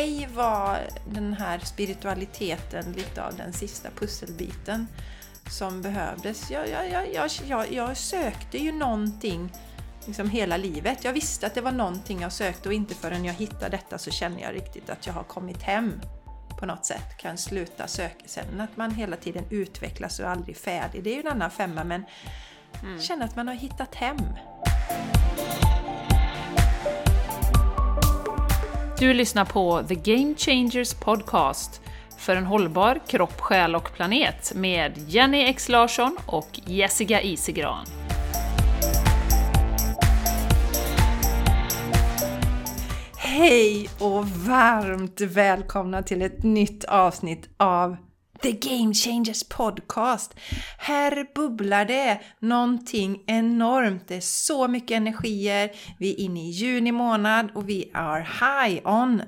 mig var den här spiritualiteten lite av den sista pusselbiten som behövdes. Jag, jag, jag, jag, jag, sökte ju någonting liksom hela livet. Jag visste att det var någonting jag sökte och inte förrän jag hittade detta så känner jag riktigt att jag har kommit hem på något sätt. Kan sluta söka sen. Att man hela tiden utvecklas och är aldrig färdig. Det är ju en annan femma men mm. känner att man har hittat hem. Du lyssnar på The Game Changers Podcast för en hållbar kropp, själ och planet med Jenny X Larsson och Jessica Isegran. Hej och varmt välkomna till ett nytt avsnitt av The Game Changers Podcast. Här bubblar det någonting enormt. Det är så mycket energier. Vi är inne i juni månad och vi är high on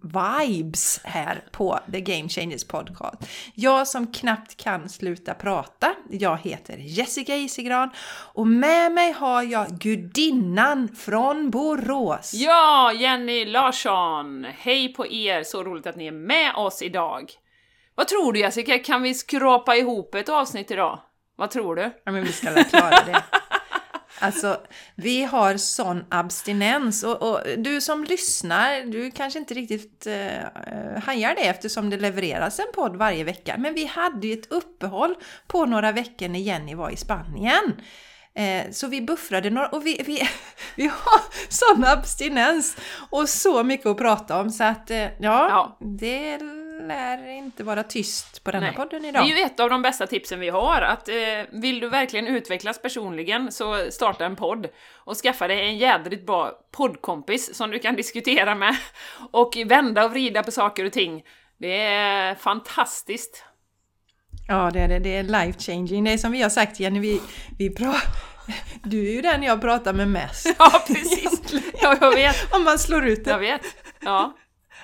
vibes här på The Game Changers Podcast. Jag som knappt kan sluta prata, jag heter Jessica Isigran och med mig har jag gudinnan från Borås. Ja, Jenny Larsson! Hej på er! Så roligt att ni är med oss idag. Vad tror du Jessica, kan vi skrapa ihop ett avsnitt idag? Vad tror du? Ja, men vi ska väl klara det. Alltså, vi har sån abstinens och, och, du som lyssnar, du kanske inte riktigt eh, hajar det eftersom det levereras en podd varje vecka. Men vi hade ju ett uppehåll på några veckor när Jenny var i Spanien. Eh, så vi buffrade några och vi, vi, vi har sån abstinens och så mycket att prata om så att eh, ja, ja, det lär inte vara tyst på denna Nej. podden idag. Det är ju ett av de bästa tipsen vi har, att eh, vill du verkligen utvecklas personligen så starta en podd och skaffa dig en jädrigt bra poddkompis som du kan diskutera med och vända och vrida på saker och ting. Det är fantastiskt. Ja, det är det. Det är life changing. Det är som vi har sagt Jenny, vi, vi pratar du är ju den jag pratar med mest. Ja, precis. Ja, jag vet. Om man slår ut det. Jag vet. Ja.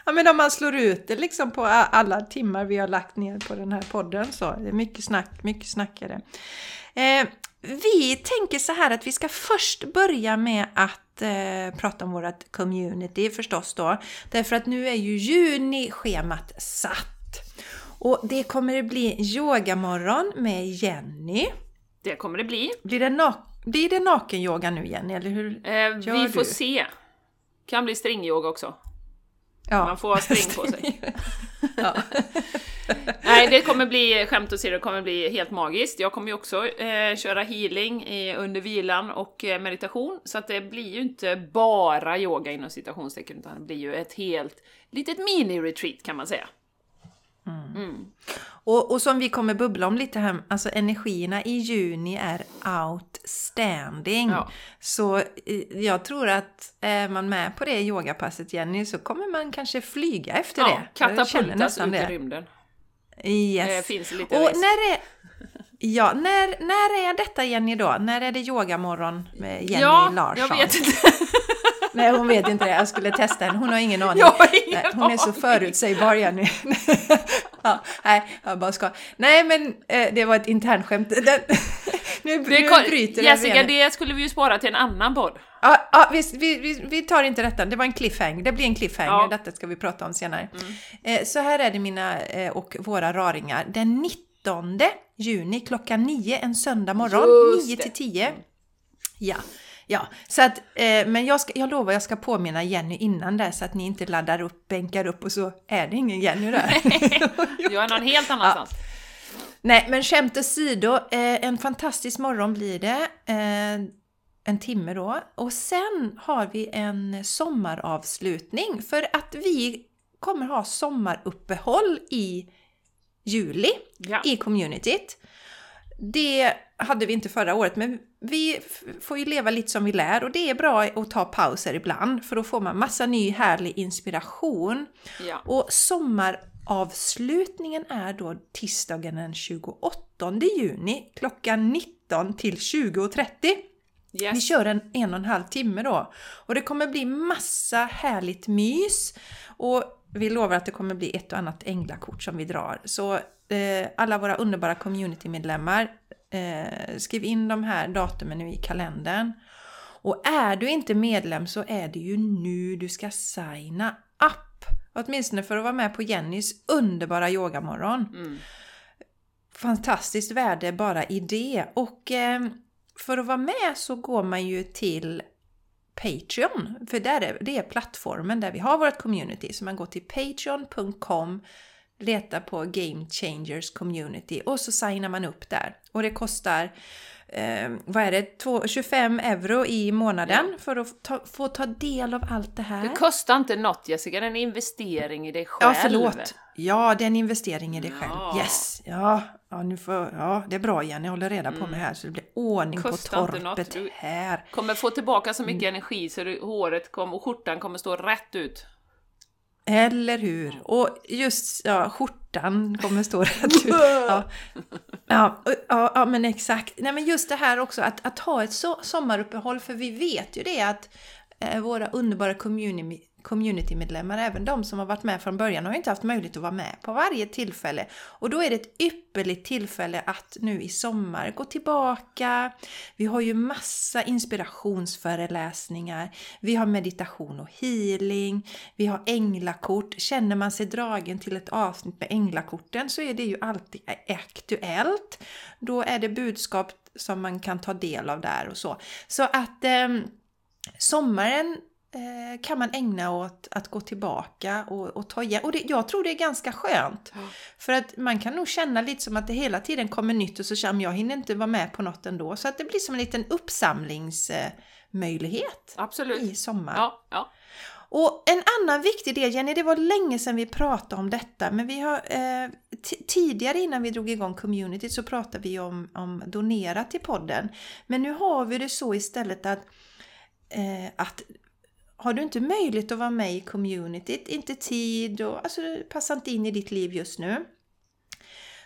Ja men om man slår ut det liksom på alla timmar vi har lagt ner på den här podden så det är mycket snack, mycket snackare. Eh, vi tänker så här att vi ska först börja med att eh, prata om vårt community förstås då. Därför att nu är ju juni-schemat satt. Och det kommer att bli yogamorgon med Jenny. Det kommer det bli. Blir det, na blir det nakenyoga nu Jenny, eller hur eh, Vi får du? se. Kan bli stringyoga också. Ja. Man får ha string på sig. Nej, det kommer bli, skämt åsido, det kommer bli helt magiskt. Jag kommer ju också eh, köra healing i, under vilan och eh, meditation, så att det blir ju inte bara yoga inom citationstecken, utan det blir ju ett helt litet mini-retreat kan man säga. Mm. Mm. Och, och som vi kommer bubbla om lite här, alltså energierna i juni är outstanding. Ja. Så jag tror att är man med på det yogapasset Jenny så kommer man kanske flyga efter ja, det. Katapultas ut i rymden. Yes. Det finns lite och när är, Ja, när, när är detta Jenny då? När är det yogamorgon med Jenny ja, Larsson? jag vet inte. Nej, hon vet inte det. Jag skulle testa henne. Hon har ingen aning. Jag har ingen nej, hon är så förutsägbar Jenny. ja, nej, jag bara ska. Nej, men eh, det var ett internskämt. Den, nu, det nu bryter Jessica, det skulle vi ju spara till en annan podd. Ja, ja vi, vi, vi, tar inte detta. Det var en cliffhanger. Det blir en cliffhanger. Ja. Detta ska vi prata om senare. Mm. Eh, så här är det mina eh, och våra raringar. Den 19 juni klockan 9 en söndag morgon. 9 till 10. Ja. Ja, så att, eh, men jag, ska, jag lovar jag ska påminna Jenny innan det så att ni inte laddar upp, bänkar upp och så är det ingen Jenny där. jag är någon helt annanstans. Ja. Nej, men skämt åsido, eh, en fantastisk morgon blir det. Eh, en timme då. Och sen har vi en sommaravslutning för att vi kommer ha sommaruppehåll i juli ja. i communityt. Det hade vi inte förra året, men vi får ju leva lite som vi lär och det är bra att ta pauser ibland för då får man massa ny härlig inspiration. Ja. Och sommaravslutningen är då tisdagen den 28 juni klockan 19 till 20.30. Yes. Vi kör en en och en halv timme då. Och det kommer bli massa härligt mys. Och vi lovar att det kommer bli ett och annat änglakort som vi drar. Så eh, alla våra underbara communitymedlemmar, eh, skriv in de här datumen nu i kalendern. Och är du inte medlem så är det ju nu du ska signa upp. Åtminstone för att vara med på Jennys underbara yogamorgon. Mm. Fantastiskt värde bara i det. Och eh, för att vara med så går man ju till Patreon. För där är, det är plattformen där vi har vårt community. Så man går till patreon.com letar på Game Changers Community och så signar man upp där. Och det kostar eh, vad är det, 2, 25 euro i månaden för att ta, få ta del av allt det här. Det kostar inte något Jessica, det är en investering i dig själv. Ja, förlåt. Ja, det är en investering i dig själv. Ja. Yes! Ja, ja, nu får, ja, det är bra igen. Jag håller reda på mig här så det blir ordning Mm. Kostar på torpet Du- här. Kommer få tillbaka så mycket Mm. energi så du, håret kom, och skjortan kommer stå rätt ut. Eller hur? Och just ja, skjortan kommer stå rätt ut. Ja, ja, ja, ja, men exakt. Nej, men just det här också att, att ha ett so sommaruppehåll, för vi vet ju det att eh, våra underbara community, communitymedlemmar, även de som har varit med från början, har ju inte haft möjlighet att vara med på varje tillfälle. Och då är det ett ypperligt tillfälle att nu i sommar gå tillbaka. Vi har ju massa inspirationsföreläsningar. Vi har meditation och healing. Vi har änglakort. Känner man sig dragen till ett avsnitt med änglakorten så är det ju alltid aktuellt. Då är det budskap som man kan ta del av där och så. Så att eh, sommaren kan man ägna åt att gå tillbaka och, och ta igen. Och det, jag tror det är ganska skönt. För att man kan nog känna lite som att det hela tiden kommer nytt och så känner jag hinner inte vara med på något ändå. Så att det blir som en liten uppsamlingsmöjlighet Absolut. i sommar. Ja, ja. Och en annan viktig del, Jenny, det var länge sedan vi pratade om detta, men vi har eh, tidigare innan vi drog igång community så pratade vi om, om donera till podden. Men nu har vi det så istället att, eh, att har du inte möjlighet att vara med i communityt, inte tid och alltså passar inte in i ditt liv just nu.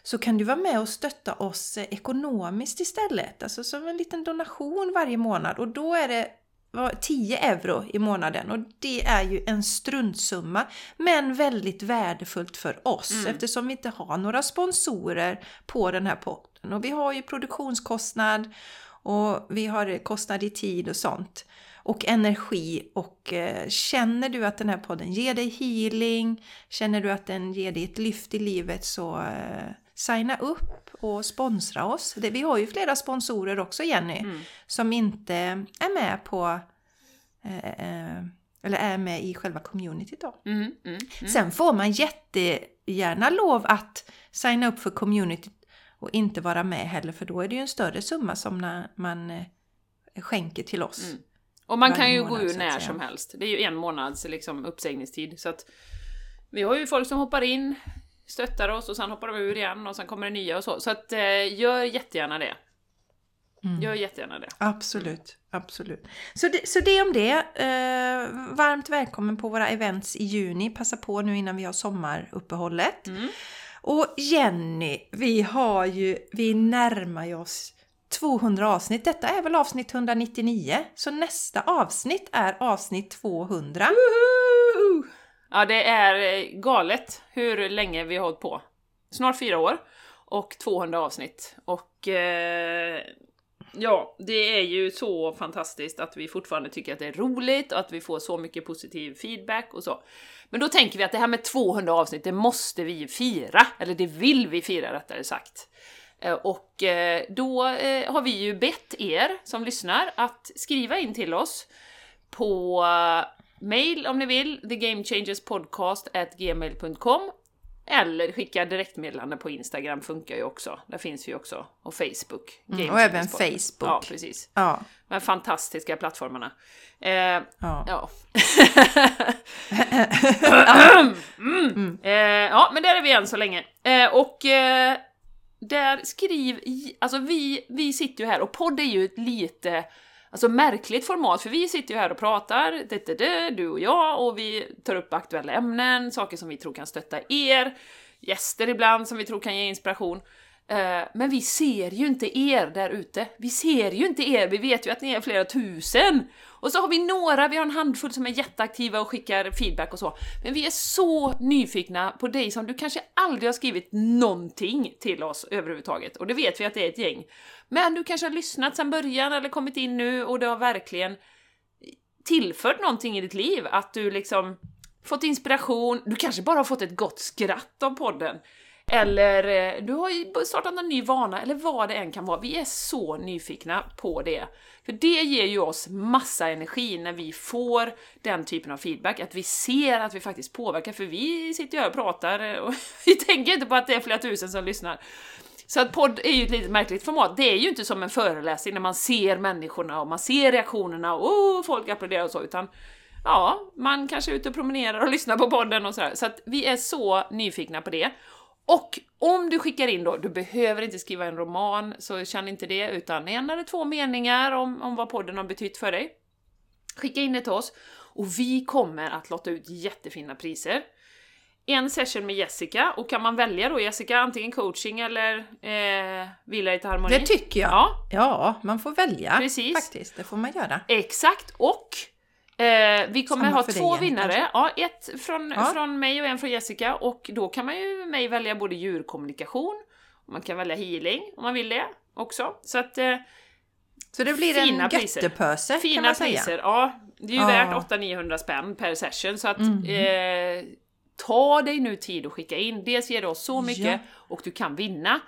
Så kan du vara med och stötta oss eh, ekonomiskt istället, alltså som en liten donation varje månad. Och då är det vad, 10 euro i månaden. Och det är ju en struntsumma men väldigt värdefullt för oss. Mm. eftersom vi inte har några sponsorer på den här podden. Och vi har ju produktionskostnad och vi har kostnad i tid och sånt och energi och eh, känner du att den här podden ger dig healing, känner du att den ger dig ett lyft i livet så eh, signa upp och sponsra oss. Det, vi har ju flera sponsorer också Jenny Mm. som inte är med på eh, eller är med i själva communityt då. Mm, mm, mm. Sen får man jättegärna lov att signa upp för communityt och inte vara med heller för då är det ju en större summa som man skänker till oss. Mm. Och man kan ju månad, gå ur när som helst. Det är ju en månads liksom, uppsägningstid. Så att vi har ju folk som hoppar in, stöttar oss och sen hoppar de ur igen och sen kommer det nya och så. Så att eh, gör jättegärna det. Mm. Gör jättegärna det. Absolut, absolut. Så det, så det om det. Eh, varmt välkommen på våra events i juni. Passa på nu innan vi har sommaruppehållet. Mm. Och Jenny, vi har ju, vi närmar oss 200 avsnitt. Detta är väl avsnitt 199. Så nästa avsnitt är avsnitt 200. Woho! Ja, det är eh, galet hur länge vi har hållit på. Snart fyra år och 200 avsnitt. Och eh, ja, det är ju så fantastiskt att vi fortfarande tycker att det är roligt och att vi får så mycket positiv feedback och så. Men då tänker vi att det här med 200 avsnitt, det måste vi fira, eller det vill vi fira rättare sagt. Eh, Och eh, då eh, har vi ju bett er som lyssnar att skriva in till oss på mail om ni vill, thegamechangerspodcast@gmail.com eller skicka direktmeddelande på Instagram funkar ju också. Där finns vi också. Och Facebook. Mm, och även. Facebook. Ja, precis. Ja, De här fantastiska plattformarna. Eh, ja. ja. mm. Eh, ja, men där är vi än så länge. Eh, och där skriv alltså vi, vi sitter ju här och podd är ju ett lite Alltså märkligt format, för vi sitter ju här och pratar, det, det, det, du och jag, och vi tar upp aktuella ämnen, saker som vi tror kan stötta er, gäster ibland som vi tror kan ge inspiration. Eh, men vi ser ju inte er där ute. Vi ser ju inte er, vi vet ju att ni är flera tusen. Och så har vi några, vi har en handfull som är jätteaktiva och skickar feedback och så. Men vi är så nyfikna på dig som du kanske aldrig har skrivit någonting till oss överhuvudtaget. Och det vet vi att det är ett gäng. Men du kanske har lyssnat sedan början eller kommit in nu och det har verkligen tillfört någonting i ditt liv. Att du liksom fått inspiration, du kanske bara har fått ett gott skratt av podden. Eller eh, du har ju startat en ny vana, eller vad det än kan vara. Vi är så nyfikna på det. För det ger ju oss massa energi när vi får den typen av feedback, att vi ser att vi faktiskt påverkar, för vi sitter ju här och pratar eh, och vi tänker inte på att det är flera tusen som lyssnar. Så att podd är ju ett lite märkligt format. Det är ju inte som en föreläsning när man ser människorna och man ser reaktionerna och oh, folk applåderar och så, utan ja, man kanske är ute och promenerar och lyssnar på podden och sådär. Så att vi är så nyfikna på det. Och om du skickar in då, du behöver inte skriva en roman, så känn inte det, utan en eller två meningar om, om vad podden har betytt för dig. Skicka in det till oss och vi kommer att lotta ut jättefina priser. En session med Jessica, och kan man välja då Jessica, antingen coaching eller eh, vila i harmoni? Det tycker jag. Ja, Ja, man får välja Precis. faktiskt. Det får man göra. exakt. Och eh, vi kommer Samma ha dig två igen, vinnare. kanske? Ja, ett från, Ja. från mig och en från Jessica. Och då kan man ju mig välja både djurkommunikation, man kan välja healing om man vill det också. Så att eh, Så det blir Fina en göttepöse kan Fina man säga. priser, ja. Det är ju Ja. värt 800-900 spänn per session, så att Mhm. eh, ta dig nu tid att skicka in. Dels ger det oss så mycket, Ja. och du kan vinna.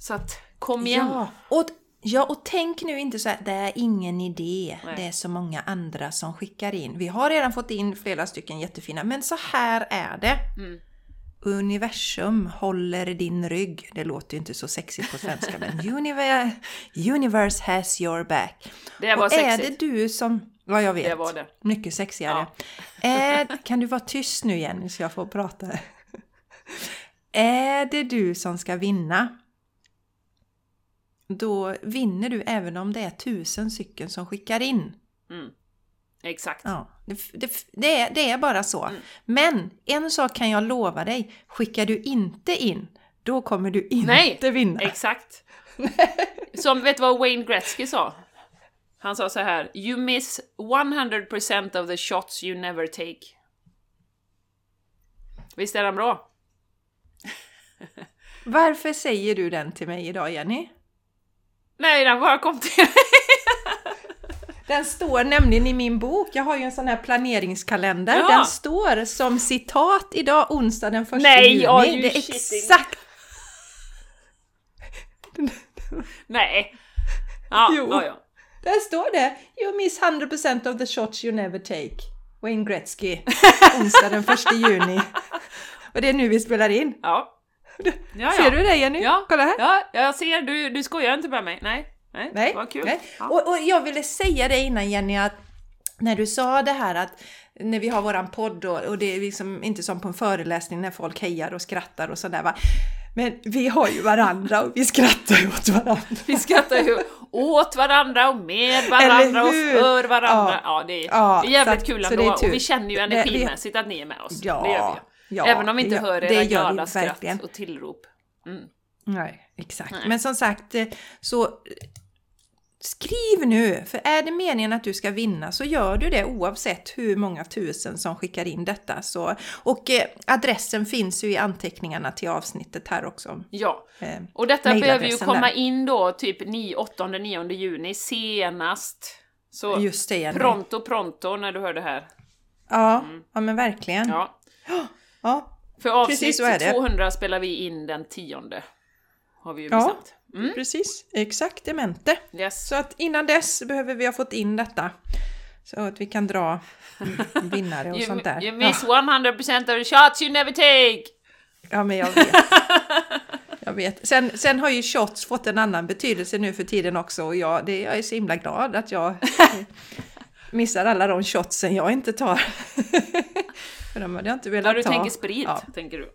Så att kom igen! Ja, och, ja, och tänk nu inte så här, det är ingen idé. Nej. Det är så många andra som skickar in. Vi har redan fått in flera stycken jättefina, men så här är det. Mm. Universum håller din rygg. Det låter ju inte så sexigt på svenska, men universe, universe has your back. Det var och är sexigt. det du som... Ja, jag vet. Det var det. Mycket sexigare. Är, kan du vara tyst nu Jenny så jag får prata? Är det du som ska vinna? Då vinner du även om det är tusen stycken som skickar in. Mm. Exakt. Ja, det, det, det, är, det är bara så. Mm. Men en sak kan jag lova dig. Skickar du inte in, då kommer du inte Nej, vinna. Exakt. Som, vet du vad Wayne Gretzky sa? Han sa så här: You miss 100% of the shots you never take. Visst är den bra? Varför säger du den till mig idag Jenny? Nej, den bara kom till Den står nämligen i min bok. Jag har ju en sån här planeringskalender. Ja. Den står som citat idag, onsdag den 1 Nej, juni. are you det är shitting? exakt Nej. Ja, Jo. ja, ja. Där står det! You miss 100% of the shots you never take. Wayne Gretzky. Onsdag den 1 juni. Och det är nu vi spelar in. ja. Ja Ser du det Jenny? Ja, Kolla här. ja, jag ser. Du, du skojar inte med mig. Nej. Nej, Nej. vad kul. nej. Och, och jag ville säga det innan Jenny att när du sa det här att när vi har våran podd och, och det är liksom inte som på en föreläsning när folk hejar och skrattar och sådär va. Men vi har ju varandra och vi skrattar ju åt varandra. Vi skrattar ju åt varandra och med varandra och för varandra. Ja, Ja. det, är, Ja, det är jävligt så- kul så ändå. tur. och vi känner ju energimässigt att ni är med oss. Ja, ja, Även om vi inte det hör det era glada skratt och tillrop. Mm. Nej, exakt. Nej. Men som sagt, eh, så eh, skriv nu! För är det meningen att du ska vinna så gör du det oavsett hur många tusen som skickar in detta. Så, och eh, adressen finns ju i anteckningarna till avsnittet här också. Ja, Eh, och detta behöver ju komma där. in då typ 8-9 juni senast. Så Just det, Jenny. pronto pronto när du hör det här. Ja, ja men verkligen. Ja. Ja. Ja, För avsnitt Precis så är det. 200 spelar vi in den tionde. Har vi ju Ja. bestämt. Mm. precis. Exakt, demente. Yes. Så att innan dess behöver vi ha fått in detta. Så att vi kan dra vinnare och You, sånt där. you miss 100% of the shots you never take! Ja, men jag vet. Jag vet. Sen, sen har ju shots fått en annan betydelse nu för tiden också och jag, det, jag är så himla glad att jag missar alla de shotsen jag inte tar. För de hade jag inte velat Ja, du ta. tänker sprit, Ja. tänker du?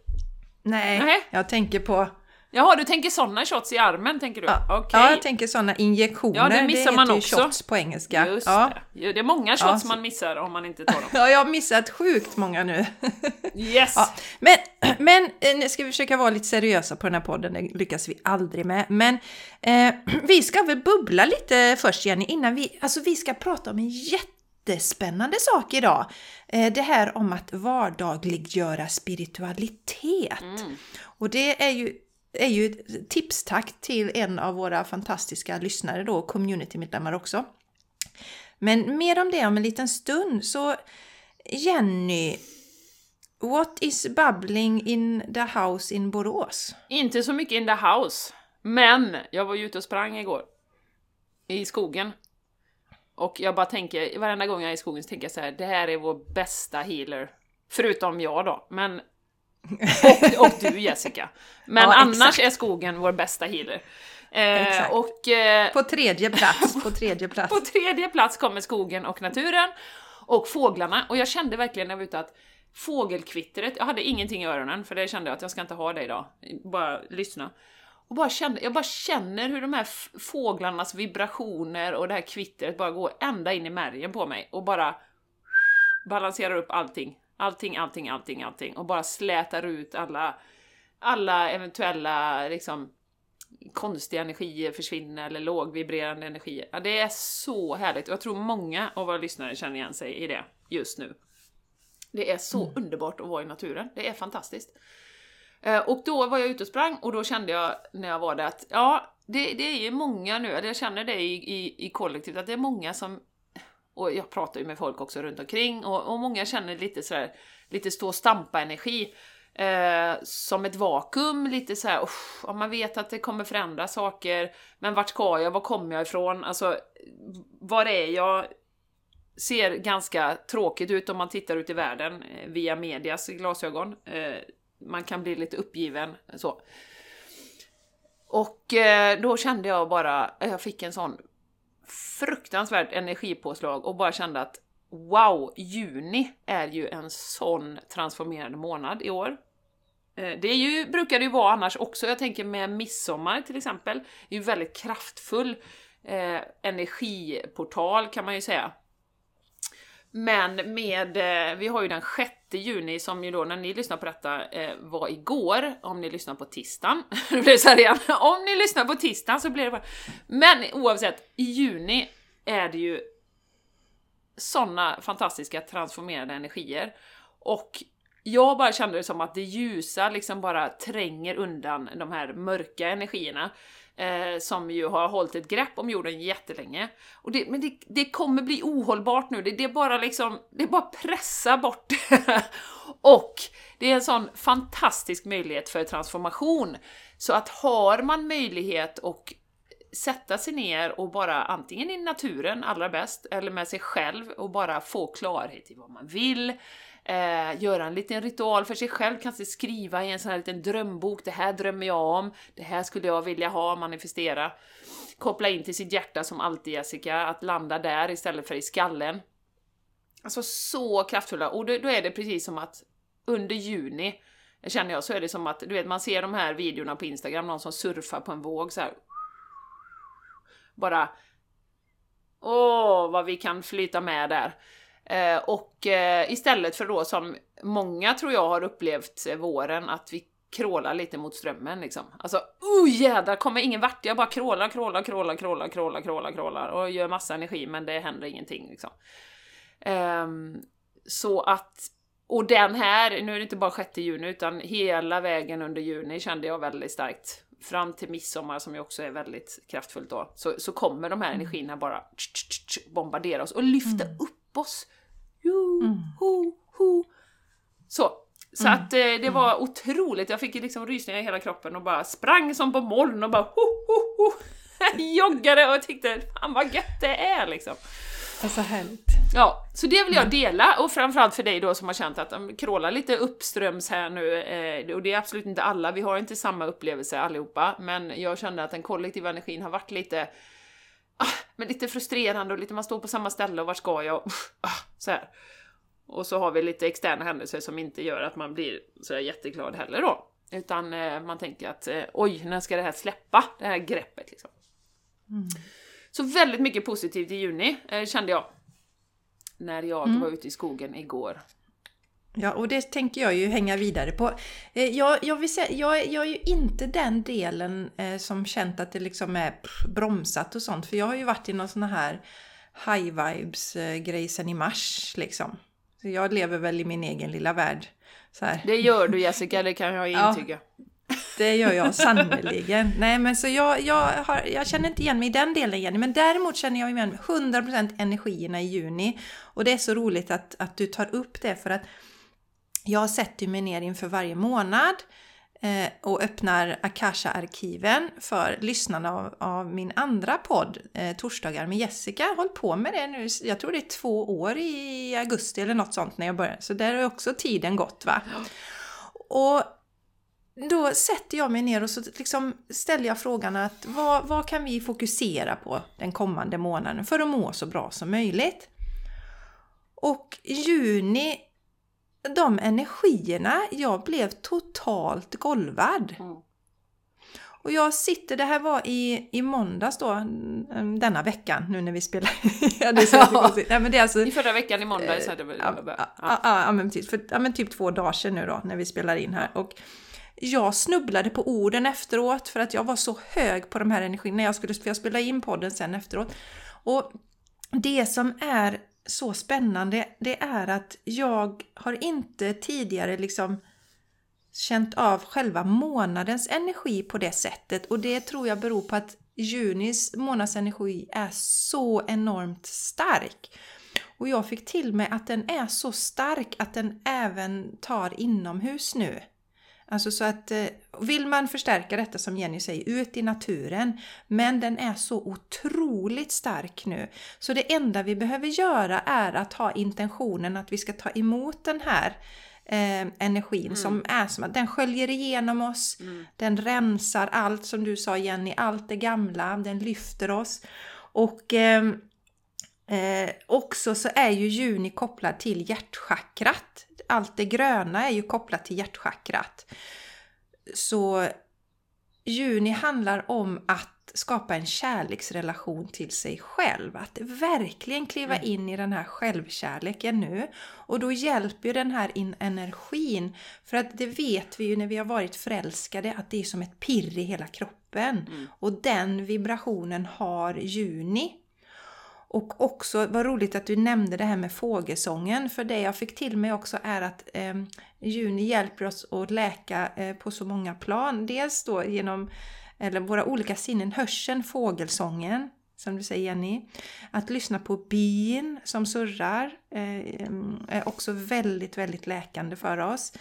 Nej, Nej. jag tänker på... Jaha, du tänker såna shots i armen, tänker du? Ja, Okej. ja jag tänker sådana injektioner. Ja, det missar heter man också. shots på engelska. Just ja. det. Det är många shots så- man missar om man inte tar dem. ja, jag har missat sjukt många nu. Yes! Ja, men, men eh, nu ska vi försöka vara lite seriösa på den här podden, det lyckas vi aldrig med. Men eh, vi ska väl bubbla lite först Jenny, innan vi, alltså vi ska prata om en jättespännande sak idag. Eh, det här om att vardagliggöra spiritualitet. Mm. Och det är ju är ju ett tipstack till en av våra fantastiska lyssnare då, communitymedlemmar också. Men mer om det om en liten stund. Så Jenny, what is bubbling in the house in Borås? Inte så mycket in the house, men jag var ju ute och sprang igår. I skogen. Och jag bara tänker, varenda gång jag är i skogen så tänker jag så här, det här är vår bästa healer. Förutom jag då, men... Och, och du Jessica. Men Ja, annars är skogen vår bästa healer. Eh, och eh, På tredje plats, på tredje plats. på tredje plats kommer skogen och naturen och fåglarna. Och jag kände verkligen när jag var ute att fågelkvittret, jag hade ingenting i öronen för det kände jag att jag ska inte ha det idag. Bara lyssna. Och bara kände, jag bara känner hur de här fåglarnas vibrationer och det här kvittret bara går ända in i märgen på mig och bara balanserar upp allting. Allting, allting, allting, allting och bara slätar ut alla, alla eventuella liksom konstiga energier försvinner eller lågvibrerande energier. Ja, det är så härligt och jag tror många av våra lyssnare känner igen sig i det just nu. Det är så underbart att vara i naturen, det är fantastiskt. Eh, och då var jag ute och sprang och då kände jag när jag var där att ja, det, det är ju många nu, eller jag känner det i, i, i kollektivet, att det är många som och jag pratar ju med folk också runt omkring och, och många känner lite sådär, lite stå och stampa energi eh, som ett vakuum, lite såhär, här, oh, man vet att det kommer förändra saker, men vart ska jag, var kommer jag ifrån, alltså var är jag? Ser ganska tråkigt ut om man tittar ut i världen eh, via medias glasögon. Eh, man kan bli lite uppgiven så. Och eh, då kände jag bara, eh, jag fick en sån fruktansvärt energipåslag och bara kände att wow, juni är ju en sån transformerande månad i år. Eh, det är ju, brukar det ju vara annars också, jag tänker med midsommar till exempel, det är ju väldigt kraftfull eh, energiportal kan man ju säga. Men med, eh, vi har ju den 6 juni som ju då när ni lyssnar på detta eh, var igår, om ni lyssnar på tisdagen. nu blir så här igen. Om ni lyssnar på tisdagen så blir det bara... Men oavsett, i juni är det ju sådana fantastiska transformerade energier. Och jag bara kände det som att det ljusa liksom bara tränger undan de här mörka energierna. Eh, som ju har hållit ett grepp om jorden jättelänge. Och det, men det, det kommer bli ohållbart nu, det, det är bara liksom, det är bara pressa bort det. Och det är en sån fantastisk möjlighet för transformation. Så att har man möjlighet att sätta sig ner och bara antingen i naturen allra bäst, eller med sig själv och bara få klarhet i vad man vill, eh, göra en liten ritual för sig själv, kanske skriva i en sån här liten drömbok, det här drömmer jag om, det här skulle jag vilja ha, manifestera. Koppla in till sitt hjärta som alltid Jessica, att landa där istället för i skallen. Alltså så kraftfulla, och då, då är det precis som att under juni, känner jag, så är det som att, du vet, man ser de här videorna på Instagram, någon som surfar på en våg så här. Bara... Åh, vad vi kan flyta med där. Eh, och eh, istället för då som många tror jag har upplevt eh, våren, att vi krålar lite mot strömmen liksom. Alltså, oh jädrar, kommer ingen vart, jag bara krålar, krålar, krålar, krålar, krålar, krålar, krålar och gör massa energi men det händer ingenting liksom. Ehm, så att, och den här, nu är det inte bara 6 juni utan hela vägen under juni kände jag väldigt starkt. Fram till midsommar som ju också är väldigt kraftfullt då, så, så kommer de här energierna bara tsch, tsch, tsch, bombardera oss och lyfta upp oss. Jo, ho, ho. Så, så att eh, det var otroligt, jag fick liksom rysningar i hela kroppen och bara sprang som på moln och bara ho, ho, ho. joggade och tyckte fan vad gött det är liksom. Alltså härligt. Ja, så det vill jag dela och framförallt för dig då som har känt att de krålar lite uppströms här nu eh, och det är absolut inte alla, vi har inte samma upplevelse allihopa, men jag kände att den kollektiva energin har varit lite ah, men lite frustrerande och lite man står på samma ställe och vart ska jag? Ah, så här. Och så har vi lite externa händelser som inte gör att man blir så där jätteglad heller då. Utan eh, man tänker att eh, oj, när ska det här släppa? Det här greppet liksom. Så väldigt mycket positivt i juni eh, kände jag. När jag var ute i skogen igår. Ja, och det tänker jag ju hänga vidare på. Eh, Jag, jag, vill säga, jag, jag är ju inte den delen eh, som känt att det liksom är bromsat och sånt. För jag har ju varit i någon sån här high vibes eh, grej sen i mars liksom. Så jag lever väl i min egen lilla värld. Så här. Det gör du Jessica, det kan jag Ja. intyga. Det gör jag sannerligen. Nej men så jag, jag, har, jag känner inte igen mig i den delen Jenny, men däremot känner jag igen 100% energierna i juni. Och det är så roligt att, att du tar upp det för att jag sätter mig ner inför varje månad eh, och öppnar Akasha-arkiven för lyssnarna av, av, min andra podd, eh, Torsdagar med Jessica. Jag har hållit på med det nu, jag tror det är två år i augusti eller något sånt när jag började. Så där har också tiden gått va. Och då sätter jag mig ner och så liksom ställer jag frågan att vad, vad kan vi fokusera på den kommande månaden för att må så bra som möjligt? Och juni, de energierna, jag blev totalt golvad. Mm. Och jag sitter, det här var i, i måndags då, mm, denna veckan, nu när vi spelar. ja, det ja. Nej, men det är alltså, I förra veckan i måndags hade vi... Ja, ja, ja. ja, men, typ, för, ja, men typ två dagar sedan nu då, när vi spelar in här. Och jag snubblade på orden efteråt för att jag var så hög på de här energierna när jag skulle för jag spela in podden sen efteråt. Och det som är så spännande det är att jag har inte tidigare liksom känt av själva månadens energi på det sättet och det tror jag beror på att junis månadsenergi är så enormt stark. Och jag fick till mig att den är så stark att den även tar inomhus nu. Alltså så att eh, vill man förstärka detta som Jenny säger, ut i naturen. Men den är så otroligt stark nu. Så det enda vi behöver göra är att ha intentionen att vi ska ta emot den här eh, energin mm. som är som att den sköljer igenom oss. Mm. Den rensar allt som du sa Jenny, allt det gamla, den lyfter oss. Och eh, eh, också så är ju juni kopplad till hjärtchakrat allt det gröna är ju kopplat till hjärtchakrat. Så juni handlar om att skapa en kärleksrelation till sig själv. Att verkligen kliva mm. in i den här självkärleken nu. Och då hjälper ju den här in energin. För att det vet vi ju när vi har varit förälskade att det är som ett pirr i hela kroppen. Mm. Och den vibrationen har juni. Och också, vad roligt att du nämnde det här med fågelsången, för det jag fick till mig också är att eh, juni hjälper oss att läka eh, på så många plan. Dels då genom eller våra olika sinnen, hörseln, fågelsången, som du säger Jenny. Att lyssna på bin som surrar eh, är också väldigt, väldigt läkande för oss.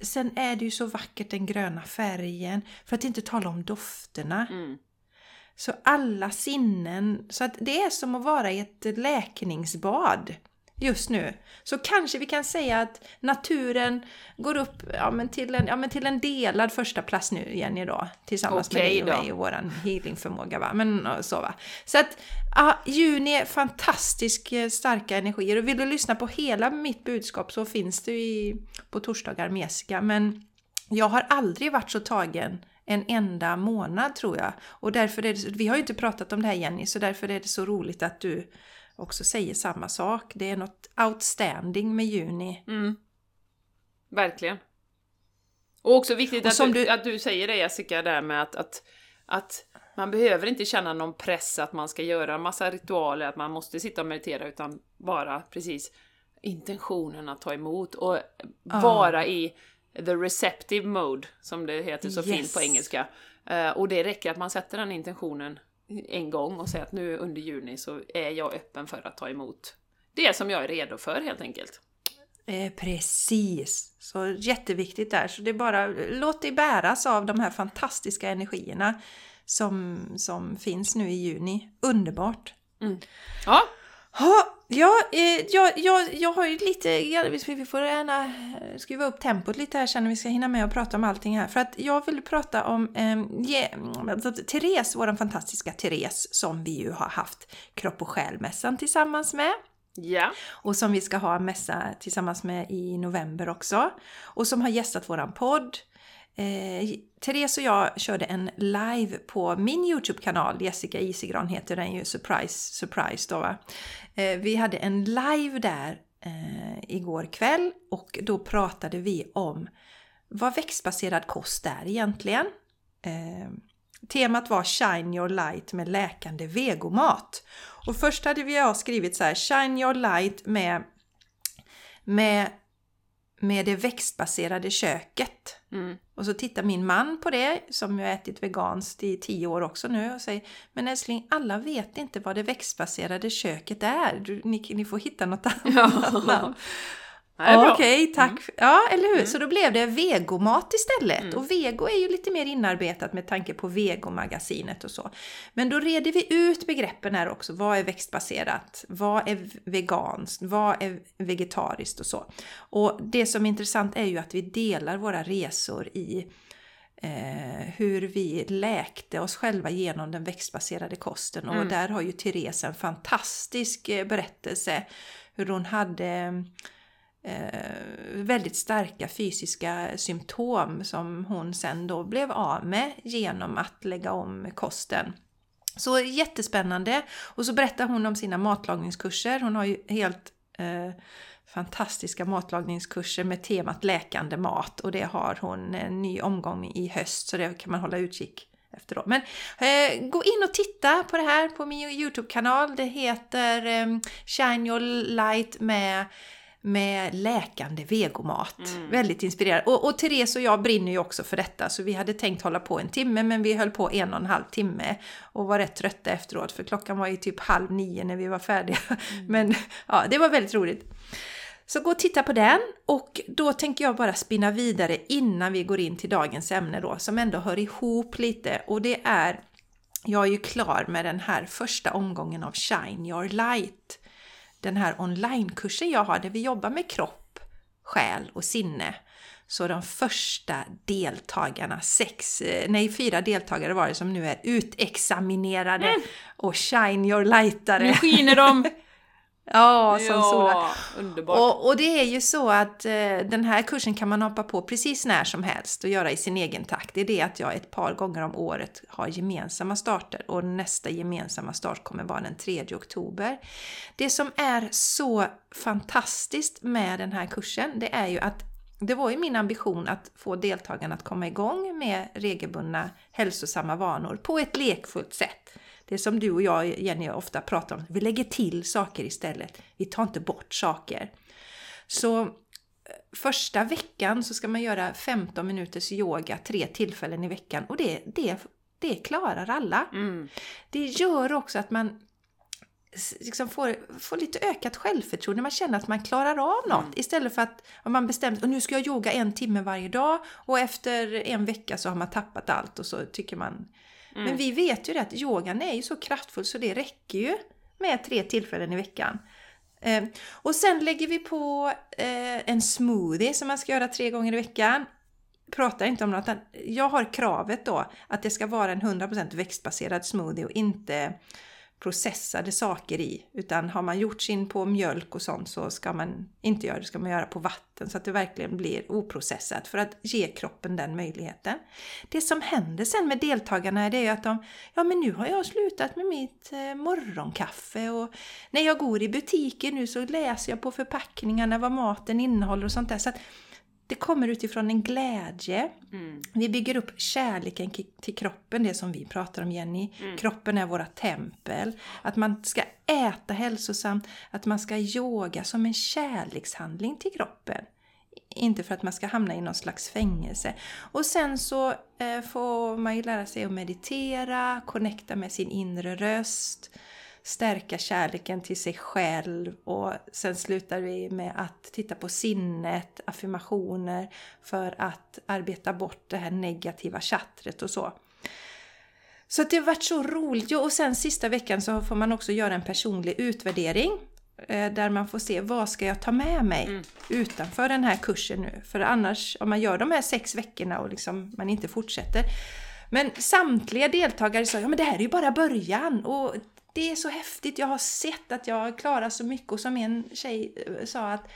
Sen är det ju så vackert den gröna färgen, för att inte tala om dofterna. Mm. Så alla sinnen, så att det är som att vara i ett läkningsbad just nu. Så kanske vi kan säga att naturen går upp ja, men till, en, ja, men till en delad första plats nu Jenny då. Tillsammans okay, med dig och mig och våran healingförmåga va. Men så va. Så att ja, juni är fantastiskt eh, starka energier och vill du lyssna på hela mitt budskap så finns det i, på torsdagar med Jessica. Men jag har aldrig varit så tagen en enda månad tror jag. Och därför är det, vi har ju inte pratat om det här Jenny, så därför är det så roligt att du också säger samma sak. Det är något outstanding med juni. Mm. Verkligen. Och också viktigt och att, du, du, att du säger det Jessica, där med att, att, att man behöver inte känna någon press att man ska göra massa ritualer, att man måste sitta och meditera, utan bara precis intentionen att ta emot och ah. vara i the receptive mode, som det heter så yes. fint på engelska. Uh, och det räcker att man sätter den intentionen en gång och säger att nu under juni så är jag öppen för att ta emot det som jag är redo för helt enkelt. Eh, precis! Så jätteviktigt där. Så det är bara låt dig bäras av de här fantastiska energierna som, som finns nu i juni. Underbart! Mm. Ja, Ha, ja, eh, jag, jag, jag har ju lite, vi får gärna eh, skruva upp tempot lite här sen när vi ska hinna med att prata om allting här. För att jag vill prata om eh, yeah, Therese, vår fantastiska Therese, som vi ju har haft Kropp och själmässan tillsammans med. Ja. Och som vi ska ha mässa tillsammans med i november också. Och som har gästat våran podd. Eh, Therese och jag körde en live på min Youtube-kanal, Jessica Isigran heter den ju, surprise, surprise då va. Eh, vi hade en live där eh, igår kväll och då pratade vi om vad växtbaserad kost är egentligen. Eh, temat var Shine your light med läkande vegomat. Och först hade vi skrivit så här, Shine your light med, med med det växtbaserade köket. Mm. Och så tittar min man på det, som ju ätit veganskt i tio år också nu, och säger Men älskling, alla vet inte vad det växtbaserade köket är. Du, ni, ni får hitta något annat namn. Bra. Okej, tack. Ja, eller hur? Så då blev det vegomat istället. Och vego är ju lite mer inarbetat med tanke på vegomagasinet och så. Men då reder vi ut begreppen här också. Vad är växtbaserat? Vad är veganskt? Vad är vegetariskt och så? Och det som är intressant är ju att vi delar våra resor i eh, hur vi läkte oss själva genom den växtbaserade kosten. Och där har ju Therese en fantastisk eh, berättelse hur hon hade Eh, väldigt starka fysiska symptom som hon sen då blev av med genom att lägga om kosten. Så jättespännande! Och så berättar hon om sina matlagningskurser. Hon har ju helt eh, fantastiska matlagningskurser med temat läkande mat och det har hon en ny omgång i höst så det kan man hålla utkik efter då. Men eh, gå in och titta på det här på min Youtube-kanal. Det heter eh, Shine Your Light med med läkande vegomat. Väldigt inspirerad. Och, och Therese och jag brinner ju också för detta så vi hade tänkt hålla på en timme men vi höll på en och en halv timme och var rätt trötta efteråt för klockan var ju typ halv nio när vi var färdiga. Men ja, det var väldigt roligt. Så gå och titta på den och då tänker jag bara spinna vidare innan vi går in till dagens ämne då som ändå hör ihop lite och det är jag är ju klar med den här första omgången av Shine Your Light den här onlinekursen jag har där vi jobbar med kropp, själ och sinne. Så de första deltagarna, sex, eh, nej fyra deltagare var det som nu är utexaminerade och shine your lightare. Nu skiner de! Ja, som solar. underbart. Och, och det är ju så att eh, den här kursen kan man hoppa på precis när som helst och göra i sin egen takt. Det är det att jag ett par gånger om året har gemensamma starter och nästa gemensamma start kommer vara den 3 oktober. Det som är så fantastiskt med den här kursen, det är ju att det var ju min ambition att få deltagarna att komma igång med regelbundna hälsosamma vanor på ett lekfullt sätt. Det som du och jag, Jenny, ofta pratar om. Vi lägger till saker istället. Vi tar inte bort saker. Så eh, första veckan så ska man göra 15 minuters yoga tre tillfällen i veckan och det, det, det klarar alla. Mm. Det gör också att man liksom får, får lite ökat självförtroende. Man känner att man klarar av något. Istället för att om man bestämt och nu ska jag yoga en timme varje dag och efter en vecka så har man tappat allt och så tycker man... Men vi vet ju det att yogan är ju så kraftfull så det räcker ju med tre tillfällen i veckan. Eh, och sen lägger vi på eh, en smoothie som man ska göra tre gånger i veckan. Pratar inte om något. Jag har kravet då att det ska vara en 100% växtbaserad smoothie och inte processade saker i. Utan har man gjort sin på mjölk och sånt så ska man inte göra det, ska man göra på vatten så att det verkligen blir oprocessat för att ge kroppen den möjligheten. Det som händer sen med deltagarna det är ju att de, ja men nu har jag slutat med mitt eh, morgonkaffe och när jag går i butiken nu så läser jag på förpackningarna vad maten innehåller och sånt där. Så att det kommer utifrån en glädje. Vi bygger upp kärleken till kroppen, det som vi pratar om Jenny. Kroppen är våra tempel. Att man ska äta hälsosamt, att man ska yoga som en kärlekshandling till kroppen. Inte för att man ska hamna i någon slags fängelse. Och sen så eh, får man ju lära sig att meditera, connecta med sin inre röst, stärka kärleken till sig själv och sen slutar vi med att titta på sinnet, affirmationer för att arbeta bort det här negativa chattret och så. Så det har varit så roligt. Jo, och sen sista veckan så får man också göra en personlig utvärdering eh, där man får se vad ska jag ta med mig utanför den här kursen nu. För annars, om man gör de här sex veckorna och liksom man inte fortsätter. Men samtliga deltagare sa ja men det här är ju bara början och det är så häftigt. Jag har sett att jag klarar så mycket och som en tjej eh, sa att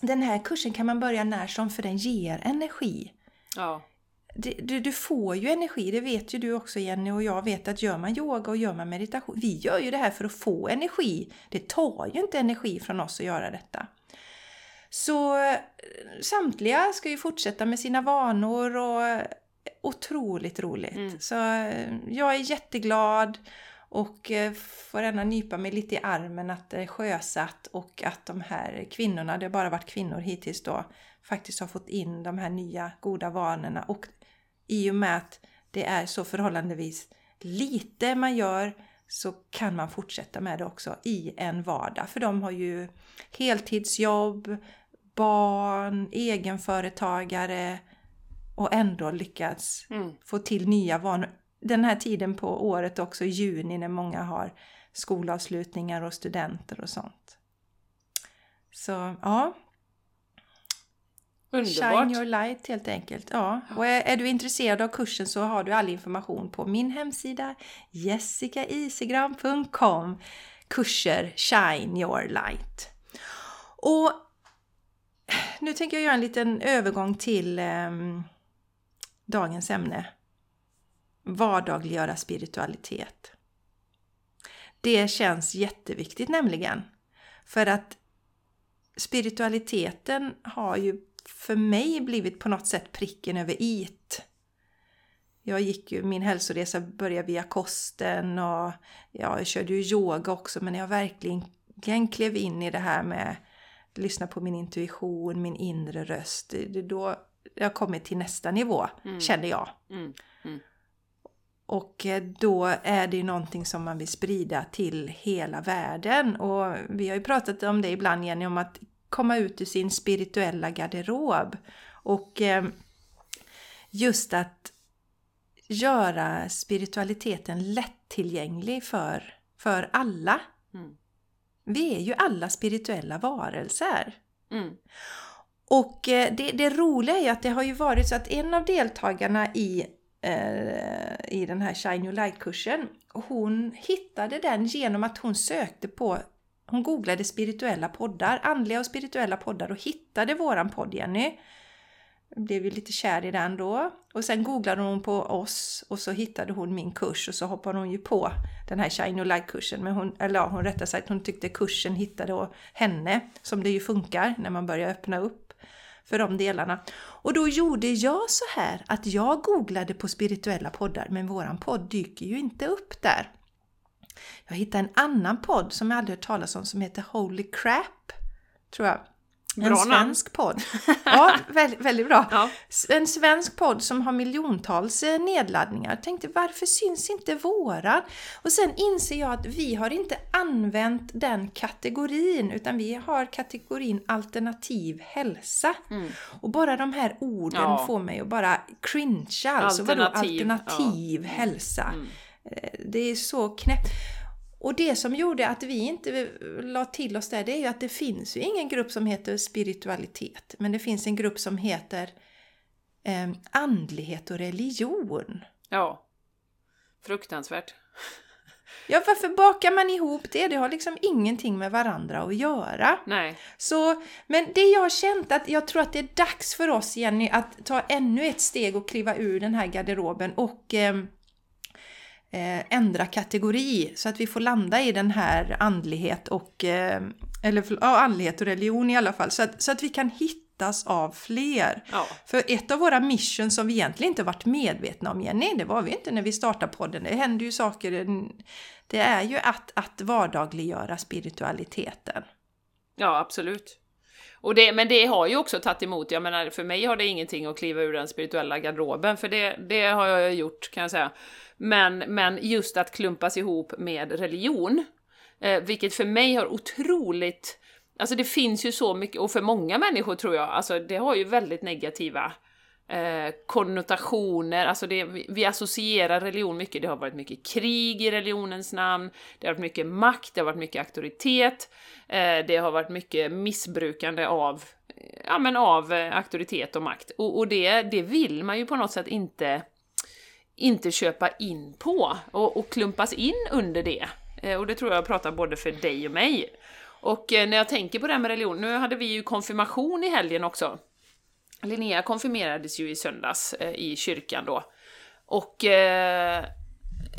den här kursen kan man börja när som för den ger energi. Ja. Du, du får ju energi, det vet ju du också Jenny och jag vet att gör man yoga och gör man meditation, vi gör ju det här för att få energi. Det tar ju inte energi från oss att göra detta. Så eh, samtliga ska ju fortsätta med sina vanor och eh, otroligt roligt. Så eh, jag är jätteglad Och eh, får ändå nypa mig lite i armen att det är sjösatt och att de här kvinnorna, det har bara varit kvinnor hittills då, faktiskt har fått in de här nya goda vanorna. Och i och med att det är så förhållandevis lite man gör så kan man fortsätta med det också i en vardag. För de har ju heltidsjobb, barn, egenföretagare och ändå lyckats Mm. få till nya vanor. Den här tiden på året också, juni, när många har skolavslutningar och studenter och sånt. Så ja, Underbart! Shine your light helt enkelt. Ja. Och är, är du intresserad av kursen så har du all information på min hemsida jessicaisegram.com Kurser Shine your light. Och nu tänker jag göra en liten övergång till ehm, dagens ämne. Vardagliggöra spiritualitet. Det känns jätteviktigt nämligen. För att spiritualiteten har ju för mig blivit på något sätt pricken över it. Jag gick ju, min hälsoresa började via kosten och ja, jag körde ju yoga också men jag verkligen klev in i det här med att lyssna på min intuition, min inre röst. Det är då jag kommit till nästa nivå, Mm. kände jag. Mm. Och eh, då är det ju någonting som man vill sprida till hela världen. Och vi har ju pratat om det ibland Jenny, om att komma ut ur sin spirituella garderob. Och eh, just att göra spiritualiteten lättillgänglig för, för alla. Mm. Vi är ju alla spirituella varelser. Mm. Och eh, det, det roliga är ju att det har ju varit så att en av deltagarna i, Eh, i den här Shine Your Light-kursen, hon hittade den genom att hon sökte på, hon googlade spirituella poddar, andliga och spirituella poddar och hittade våran podd Jenny. Blev ju lite kär i den då. Och sen googlade hon på oss och så hittade hon min kurs och så hoppade hon ju på den här Shine Your Light-kursen. Men hon, eller ja, hon rättare sagt, hon tyckte kursen hittade henne, som det ju funkar när man börjar öppna upp för de delarna. Och då gjorde jag så här att jag googlade på spirituella poddar, men våran podd dyker ju inte upp där. Jag hittade en annan podd som jag aldrig hört talas om som heter Holy Crap, tror jag. En Bra namn. svensk podd. Ja, väldigt, väldigt bra. Ja. En svensk podd som har miljontals eh, nedladdningar. Jag tänkte varför syns inte våran? Och sen inser jag att vi har inte använt den kategorin utan vi har kategorin alternativ hälsa. Mm. Och bara de här orden Ja. får mig att bara cringea. Alltså vadå Alternativ, alternativ ja. hälsa? Mm. Eh, Det är så knäppt. Och det som gjorde att vi inte la till oss det, det är ju att det finns ju ingen grupp som heter spiritualitet. Men det finns en grupp som heter eh, andlighet och religion. ja. Fruktansvärt. Ja, varför bakar man ihop det? Det har liksom ingenting med varandra att göra. Nej. Så, men det jag har känt att jag tror att det är dags för oss Jenny att ta ännu ett steg och kliva ur den här garderoben och eh, eh, ändra kategori så att vi får landa i den här andlighet och eh, eller ja, andlighet och religion i alla fall så att, så att vi kan hittas av fler. Ja. För ett av våra mission som vi egentligen inte varit medvetna om Jenny, det var vi inte när vi startade podden. Det händer ju saker. Det är ju att, att vardagliggöra spiritualiteten. Ja, absolut. Och det, men det har ju också tagit emot, jag menar för mig har det ingenting att kliva ur den spirituella garderoben, för det, det har jag gjort kan jag säga. Men, men just att klumpas ihop med religion, eh, vilket för mig har otroligt, alltså det finns ju så mycket, och för många människor tror jag, alltså det har ju väldigt negativa eh, konnotationer, alltså det, vi, vi associerar religion mycket, det har varit mycket krig i religionens namn, det har varit mycket makt, det har varit mycket auktoritet, eh, det har varit mycket missbrukande av, eh, ja, men av eh, auktoritet och makt. Och, och det, det vill man ju på något sätt inte, inte köpa in på och, och klumpas in under det. Eh, och det tror jag pratar både för dig och mig. Och eh, när jag tänker på det här med religion, nu hade vi ju konfirmation i helgen också. Linnea konfirmerades ju i söndags eh, i kyrkan då. Och eh,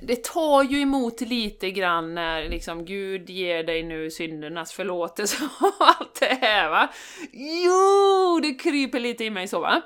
det tar ju emot lite grann när liksom Gud ger dig nu syndernas förlåtelse och allt det här va. Jo, det kryper lite i mig så va.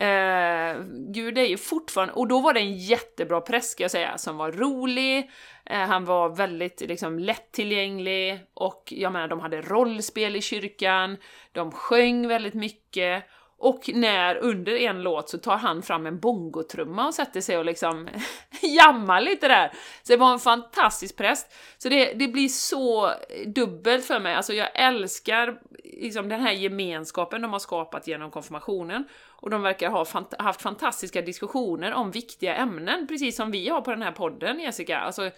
Eh, Gud är ju fortfarande, och då var det en jättebra präst ska jag säga, som var rolig, eh, han var väldigt liksom lättillgänglig och jag menar de hade rollspel i kyrkan, de sjöng väldigt mycket och när under en låt så tar han fram en bongotrumma och sätter sig och liksom jammar lite där. Så det var en fantastisk präst. Så det, det blir så dubbelt för mig, alltså jag älskar liksom den här gemenskapen de har skapat genom konfirmationen. Och de verkar ha fant haft fantastiska diskussioner om viktiga ämnen, precis som vi har på den här podden Jessica. Alltså,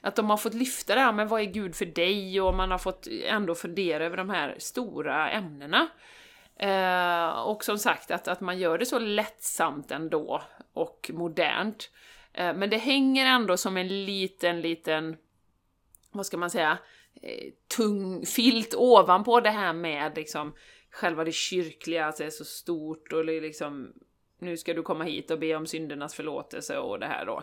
att de har fått lyfta det här med vad är Gud för dig och man har fått ändå fundera över de här stora ämnena. Eh, och som sagt att, att man gör det så lättsamt ändå och modernt. Eh, men det hänger ändå som en liten, liten, vad ska man säga, eh, tung filt ovanpå det här med liksom själva det kyrkliga, att det är så stort och liksom nu ska du komma hit och be om syndernas förlåtelse och det här då.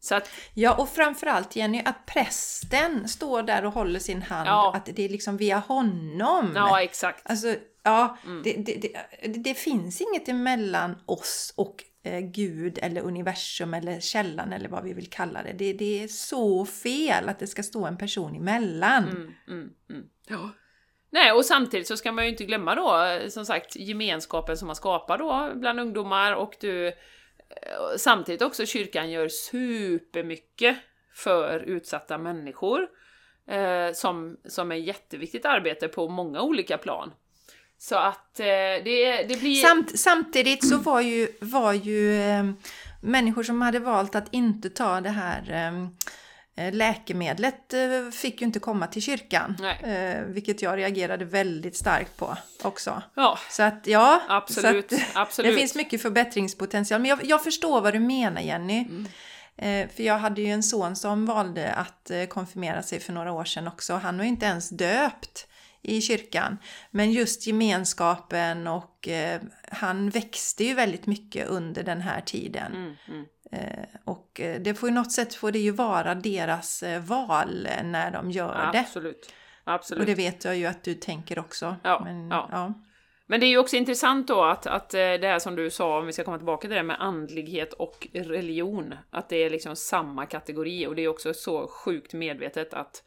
Så att, ja, och framförallt Jenny, att prästen står där och håller sin hand, ja. att det är liksom via honom. Ja, exakt. Alltså, ja, mm. det, det, det, det, finns inget emellan oss och eh, Gud eller universum eller källan eller vad vi vill kalla det. Det, det är så fel att det ska stå en person emellan. Mm, mm, mm. ja. Nej, och samtidigt så ska man ju inte glömma då, som sagt, gemenskapen som man skapar då bland ungdomar och du samtidigt också kyrkan gör supermycket för utsatta människor. Eh, som, som är jätteviktigt arbete på många olika plan. Så att eh, det, det blir... Samt, samtidigt så var ju, var ju eh, människor som hade valt att inte ta det här eh, Eh, läkemedlet eh, fick ju inte komma till kyrkan. Eh, vilket jag reagerade väldigt starkt på också. Ja, så att ja, absolut. Så att, absolut. det finns mycket förbättringspotential. Men jag, jag förstår vad du menar Jenny. Mm. För jag hade ju en son som valde att konfirmera sig för några år sedan också. Han var ju inte ens döpt i kyrkan. Men just gemenskapen och eh, han växte ju väldigt mycket under den här tiden. Mm, mm. Eh, och eh, det får ju något sätt får det ju vara deras eh, val när de gör det. Absolut. Absolut. Och det vet jag ju att du tänker också. Ja, Men, ja. ja. Men det är ju också intressant då att, att det här som du sa, om vi ska komma tillbaka till det med andlighet och religion, att det är liksom samma kategori och det är också så sjukt medvetet att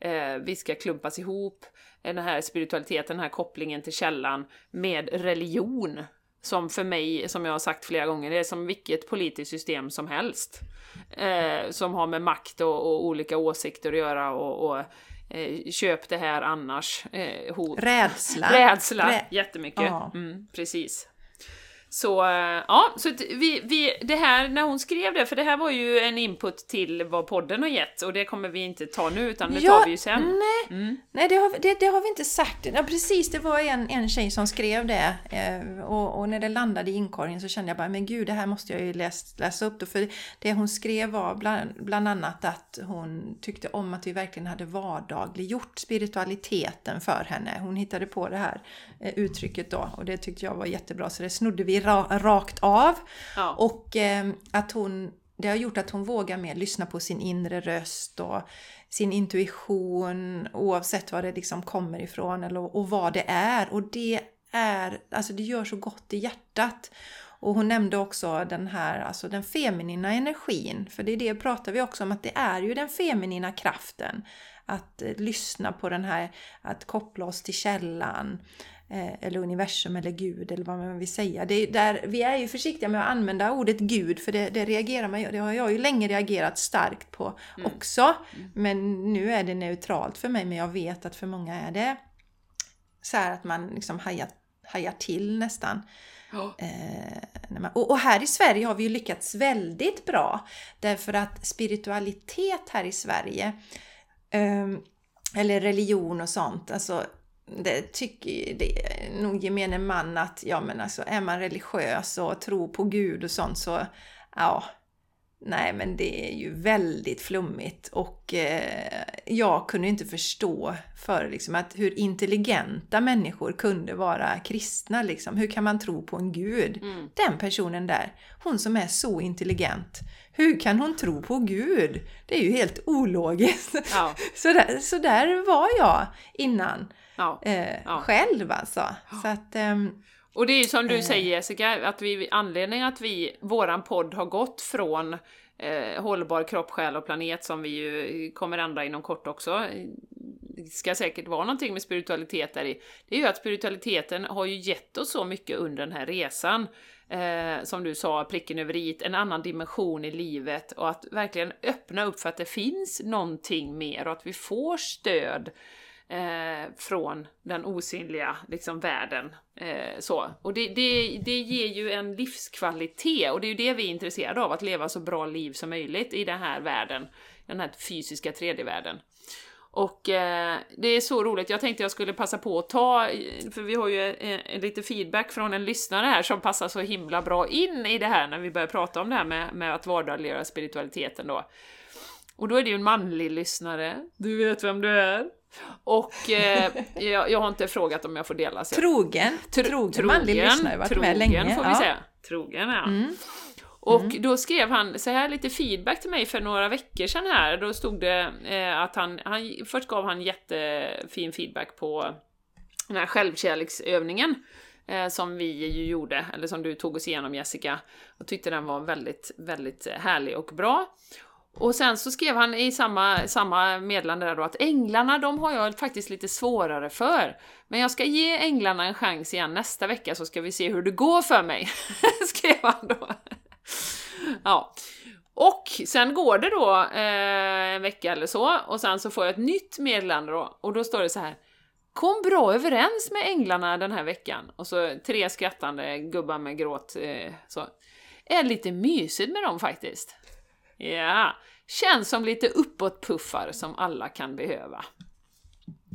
eh, vi ska klumpas ihop, den här spiritualiteten, den här kopplingen till källan med religion som för mig, som jag har sagt flera gånger, det är som vilket politiskt system som helst. Eh, som har med makt och, och, olika åsikter att göra och, och eh, köp det här annars. Eh, hot. Rädsla. Rädsla, Rä jättemycket. Ja. Mm, precis. Så eh, ja, så vi, vi, det här när hon skrev det, för det här var ju en input till vad podden har gett och det kommer vi inte ta nu utan det ja, tar vi ju sen. Nej, mm. nej det, har, det, det, har vi inte sagt. Ja, precis, det var en, en tjej som skrev det eh, och, och, när det landade i inkorgen så kände jag bara, men gud det här måste jag ju läs, läsa upp då. För det hon skrev var bland, bland annat att hon tyckte om att vi verkligen hade vardagliggjort spiritualiteten för henne. Hon hittade på det här eh, uttrycket då och det tyckte jag var jättebra så det snodde vi ra rakt av. Ja. Och eh, att hon, det har gjort att hon vågar mer lyssna på sin inre röst och sin intuition oavsett var det liksom kommer ifrån eller, och vad det är. Och det är, alltså det gör så gott i hjärtat. Och hon nämnde också den här, alltså den feminina energin. För det är det pratar vi också om, att det är ju den feminina kraften. Att eh, lyssna på den här, att koppla oss till källan. Eh, eller universum eller Gud eller vad man vill säga. Det är där, vi är ju försiktiga med att använda ordet Gud för det, det reagerar man Det har jag ju länge reagerat starkt på mm. också. Mm. Men nu är det neutralt för mig men jag vet att för många är det så att man liksom hajar, hajar till nästan. Oh. Eh, man, och, och, här i Sverige har vi ju lyckats väldigt bra därför att spiritualitet här i Sverige Ehm, eller religion och sånt, alltså det tycker det är nog gemene man att ja men alltså är man religiös och tror på Gud och sånt så ja, nej men det är ju väldigt flummigt och eh, jag kunde inte förstå för liksom att hur intelligenta människor kunde vara kristna liksom. Hur kan man tro på en gud? Mm. Den personen där, hon som är så intelligent. Hur kan hon tro på Gud? Det är ju helt ologiskt. Ja. så, där, så där var jag innan ja. Eh, ja. själv alltså. Så att, um, Och det är ju som du Eh. säger Jessica, att vi, anledningen att vi, våran podd har gått från eh, hållbar kropp, själ och planet som vi ju kommer ändra inom kort också. Det ska säkert vara någonting med spiritualitet där i. Det är ju att spiritualiteten har ju gett oss så mycket under den här resan. Eh, som du sa, pricken över i, en annan dimension i livet och att verkligen öppna upp för att det finns någonting mer och att vi får stöd eh, från den osynliga liksom, världen. Eh, så. Och det, det, det ger ju en livskvalitet och det är ju det vi är intresserade av, att leva så bra liv som möjligt i den här världen, den här fysiska 3D-världen. Och eh, det är så roligt, jag tänkte jag skulle passa på att ta, för vi har ju eh, lite feedback från en lyssnare här som passar så himla bra in i det här när vi börjar prata om det här med, med att vardagliggöra spiritualiteten då. Och då är det ju en manlig lyssnare, du vet vem du är. Och eh, jag, jag har inte frågat om jag får dela. Så Trogen, Tro- trogen, manlig lyssnare, varit med länge. får vi ja. säga. Trogen, ja. Mm. Och då skrev han så här lite feedback till mig för några veckor sedan här. Då stod det eh, att han, han, först gav han jättefin feedback på den här självkärleksövningen eh, som vi ju gjorde, eller som du tog oss igenom Jessica, och tyckte den var väldigt, väldigt härlig och bra. Och sen så skrev han i samma, samma meddelande där då att änglarna, de har jag faktiskt lite svårare för. Men jag ska ge änglarna en chans igen nästa vecka så ska vi se hur det går för mig. skrev han då. ja. Och sen går det då eh, en vecka eller så, och sen så får jag ett nytt meddelande då, och då står det så här Kom bra överens med änglarna den här veckan. Och så tre skrattande gubbar med gråt. Eh, så. Är lite mysigt med dem faktiskt. Ja, känns som lite uppåtpuffar som alla kan behöva.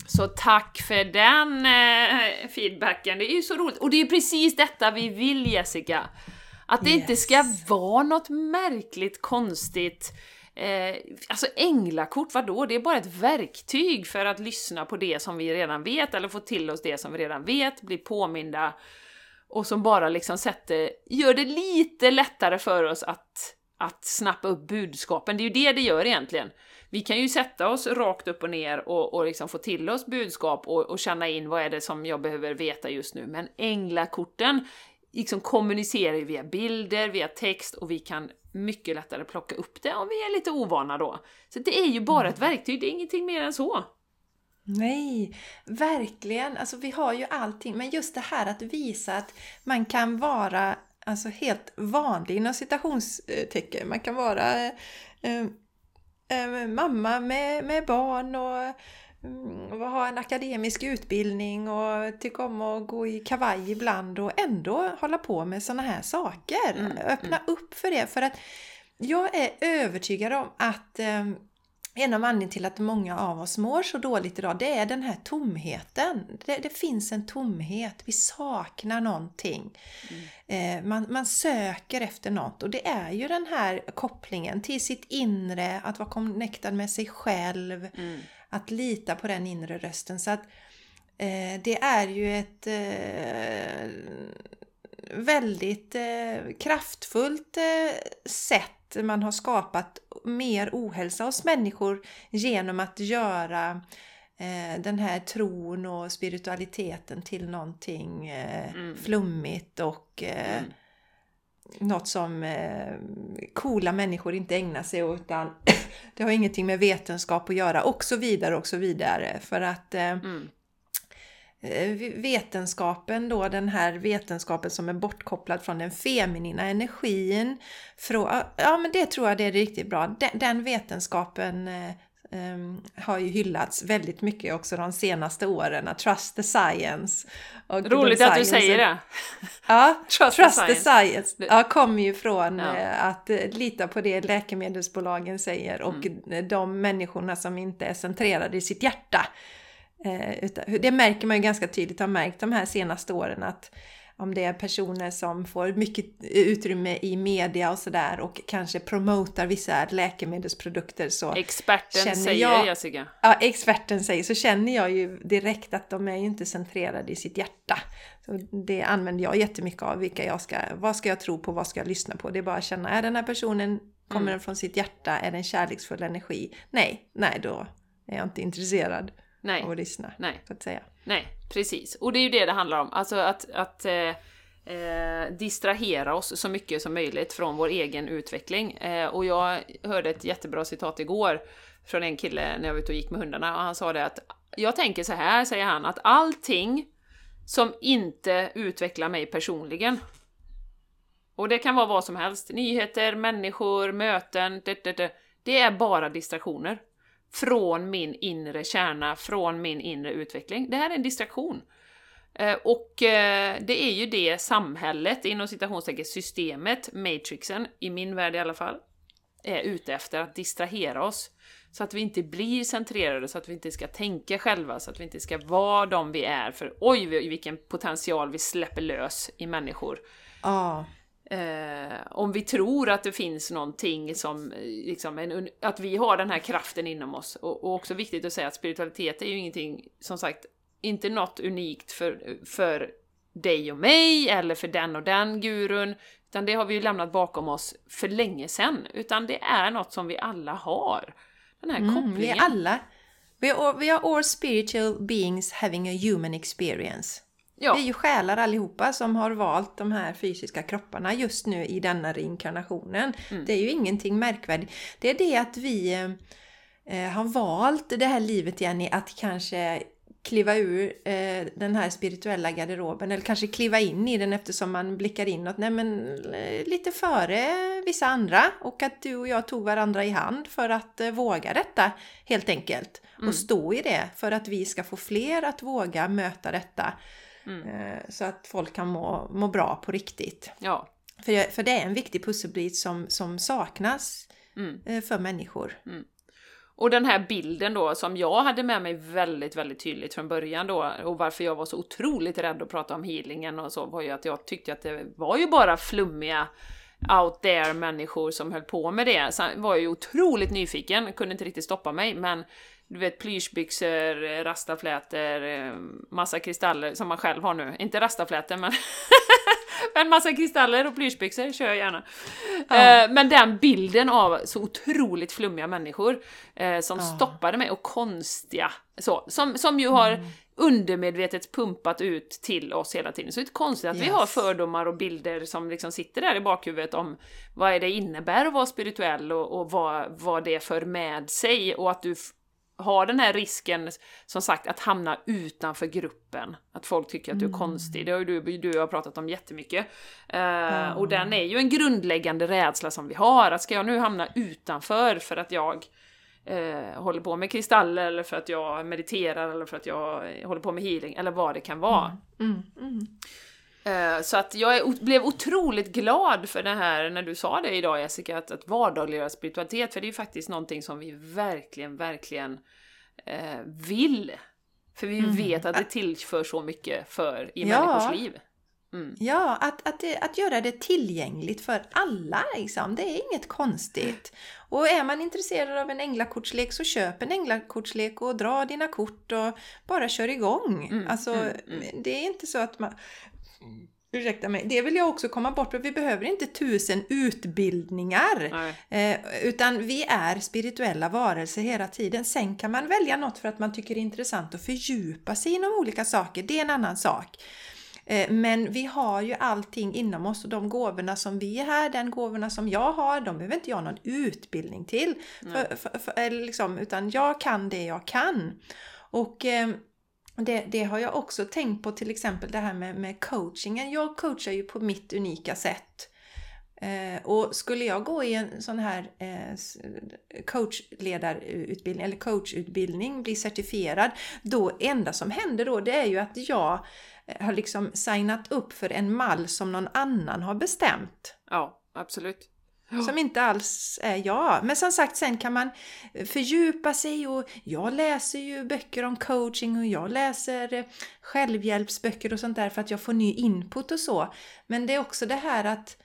Så tack för den eh, feedbacken, det är ju så roligt. Och det är precis detta vi vill Jessica. Att det inte ska Yes. vara något märkligt, konstigt. Eh, alltså änglakort, vadå? Det är bara ett verktyg för att lyssna på det som vi redan vet, eller få till oss det som vi redan vet, bli påminda och som bara liksom sätter, gör det lite lättare för oss att, att snappa upp budskapen. Det är ju det det gör egentligen. Vi kan ju sätta oss rakt upp och ner och, och liksom få till oss budskap och, och känna in vad är det som jag behöver veta just nu. Men änglakorten liksom kommunicerar ju via bilder, via text och vi kan mycket lättare plocka upp det om vi är lite ovana då. Så det är ju bara ett verktyg, det är ingenting mer än så. Nej, verkligen. Alltså vi har ju allting. Men just det här att visa att man kan vara alltså, helt vanlig inom citationstecken. Man kan vara eh, eh, mamma med, med barn och mm, och ha en akademisk utbildning och tycka om att gå i kavaj ibland och ändå hålla på med sådana här saker. Mm, Öppna upp för det. För att jag är övertygad om att eh, en av anledningarna till att många av oss mår så dåligt idag, det är den här tomheten. Det, det finns en tomhet, vi saknar någonting. Eh, man, man söker efter något och det är ju den här kopplingen till sitt inre, att vara connectad med sig själv, Mm. att lita på den inre rösten. Så att eh, det är ju ett eh, väldigt eh, kraftfullt eh, man har skapat mer ohälsa hos människor genom att göra eh, den här tron och spiritualiteten till någonting eh, Mm. flummigt och eh, Mm. något som coola människor inte ägnar sig åt utan det har ingenting med vetenskap att göra och så vidare och så vidare. För att Mm. Eh, vetenskapen då, den här vetenskapen som är bortkopplad från den feminina energin. Från, ja men det tror jag det är riktigt bra. Den, den vetenskapen em, har ju hyllats väldigt mycket också de senaste åren. att Trust the science. Och Roligt att du säger det. Ja, Trust, Trust the the science. science. Ja, kommer ju från Ja. eh, att lita på det läkemedelsbolagen säger och Mm. de människorna som inte är centrerade i sitt hjärta. Eh, det märker man ju ganska tydligt, har märkt de här senaste åren att om det är personer som får mycket utrymme i media och sådär och kanske promotar vissa läkemedelsprodukter så Experten säger jag- Jessica. ja, experten säger så känner jag ju direkt att de är ju inte centrerade i sitt hjärta. Så det använder jag jättemycket av. Vilka jag ska, vad ska jag tro på? Vad ska jag lyssna på? Det är bara att känna, är den här personen, kommer Mm. den från sitt hjärta? Är det en kärleksfull energi? Nej, nej då är jag inte intresserad Nej, att lyssna. nej. Så att säga. nej, precis. Och det är ju det det handlar om. Alltså att, att eh, eh, distrahera oss så mycket som möjligt från vår egen utveckling. Eh, och jag hörde ett jättebra citat igår från en kille när jag var ute och gick med hundarna och han sa det att jag tänker så här, säger han, att allting som inte utvecklar mig personligen och det kan vara vad som helst, nyheter, människor, möten, det, det, det, det är bara distraktioner från min inre kärna, från min inre utveckling. Det här är en distraktion. Eh, och eh, det är ju det samhället, inom citationstecken systemet, matrixen, i min värld i alla fall, är ute efter, att distrahera oss. Så att vi inte blir centrerade, så att vi inte ska tänka själva, så att vi inte ska vara de vi är, för oj vilken potential vi släpper lös i människor. Ja. Eh, om vi tror att det finns någonting som, eh, liksom, en, att vi har den här kraften inom oss. Och, och, också viktigt att säga att spiritualitet är ju ingenting, som sagt, inte något unikt för, för dig och mig, eller för den och den gurun, utan det har vi ju lämnat bakom oss för länge sedan. Utan det är något som vi alla har. Den här mm, kopplingen. Vi är alla, we are, we are all spiritual beings having a human experience. Ja. Vi är ju själar allihopa som har valt de här fysiska kropparna just nu i denna reinkarnationen. Mm. Det är ju ingenting märkvärdigt. Det är det att vi eh, har valt det här livet i att kanske kliva ur eh, den här spirituella garderoben eller kanske kliva in i den eftersom man blickar inåt. Nej men eh, lite före vissa andra och att du och jag tog varandra i hand för att eh, våga detta helt enkelt. Mm. Och stå i det för att vi ska få fler att våga möta detta. Mm. Eh, så att folk kan må, må bra på riktigt. Ja. För, för det är en viktig pusselbit som, som saknas mm. Eh, för människor. Mm. Och den här bilden då som jag hade med mig väldigt, väldigt tydligt från början då och varför jag var så otroligt rädd att prata om healingen och så var ju att jag tyckte att det var ju bara flummiga out there människor som höll på med det. Sen var jag ju otroligt nyfiken, kunde inte riktigt stoppa mig, men du vet plyschbyxor, rastaflätor, eh, massa kristaller som man själv har nu. Inte rastaflätor men en massa kristaller och plyschbyxor kör jag gärna. Ja. Eh, men den bilden av så otroligt flummiga människor eh, som ja. stoppade mig och konstiga så, som, som ju har mm. undermedvetet pumpat ut till oss hela tiden. Så det är konstigt att yes. vi har fördomar och bilder som liksom sitter där i bakhuvudet om vad det innebär att vara spirituell och, och vad, vad det för med sig och att du har den här risken, som sagt, att hamna utanför gruppen. Att folk tycker att du är mm. konstig. Det har ju du, du har pratat om jättemycket. Uh, mm. Och den är ju en grundläggande rädsla som vi har. Att ska jag nu hamna utanför för att jag uh, håller på med kristaller eller för att jag mediterar eller för att jag håller på med healing eller vad det kan vara. Mm. mm, mm. Eh, så att jag blev otroligt glad för det här när du sa det idag Jessica, att, att vardagliggöra spiritualitet, för det är ju faktiskt någonting som vi verkligen, verkligen eh, vill. För vi mm. vet att det tillför så mycket för i ja. människors liv. Mm. Ja, att, att, att göra det tillgängligt för alla liksom. Det är inget konstigt. Och är man intresserad av en änglakortslek så köp en änglakortslek och dra dina kort och bara kör igång. Mm, alltså, mm, mm. det är inte så att man... Ursäkta mig, det vill jag också komma bort vi behöver inte tusen utbildningar. Eh, utan vi är spirituella varelser hela tiden. Sen kan man välja något för att man tycker det är intressant att fördjupa sig inom olika saker, det är en annan sak. Eh, men vi har ju allting inom oss och de gåvorna som vi är här, den gåvorna som jag har, de behöver inte jag någon utbildning till. För, för, för, liksom, utan jag kan det jag kan. Och eh, det, det, har jag också tänkt på till exempel det här med, med coachingen. Jag coachar ju på mitt unika sätt. Eh, och skulle jag gå i en sån här eh, coachledarutbildning eller coachutbildning, bli certifierad, då enda som händer då det är ju att jag eh, har liksom signat upp för en mall som någon annan har bestämt. Ja, absolut. Som inte alls är jag. Men som sagt, sen kan man fördjupa sig och jag läser ju böcker om coaching och jag läser eh, självhjälpsböcker och sånt där för att jag får ny input och så. Men det är också det här att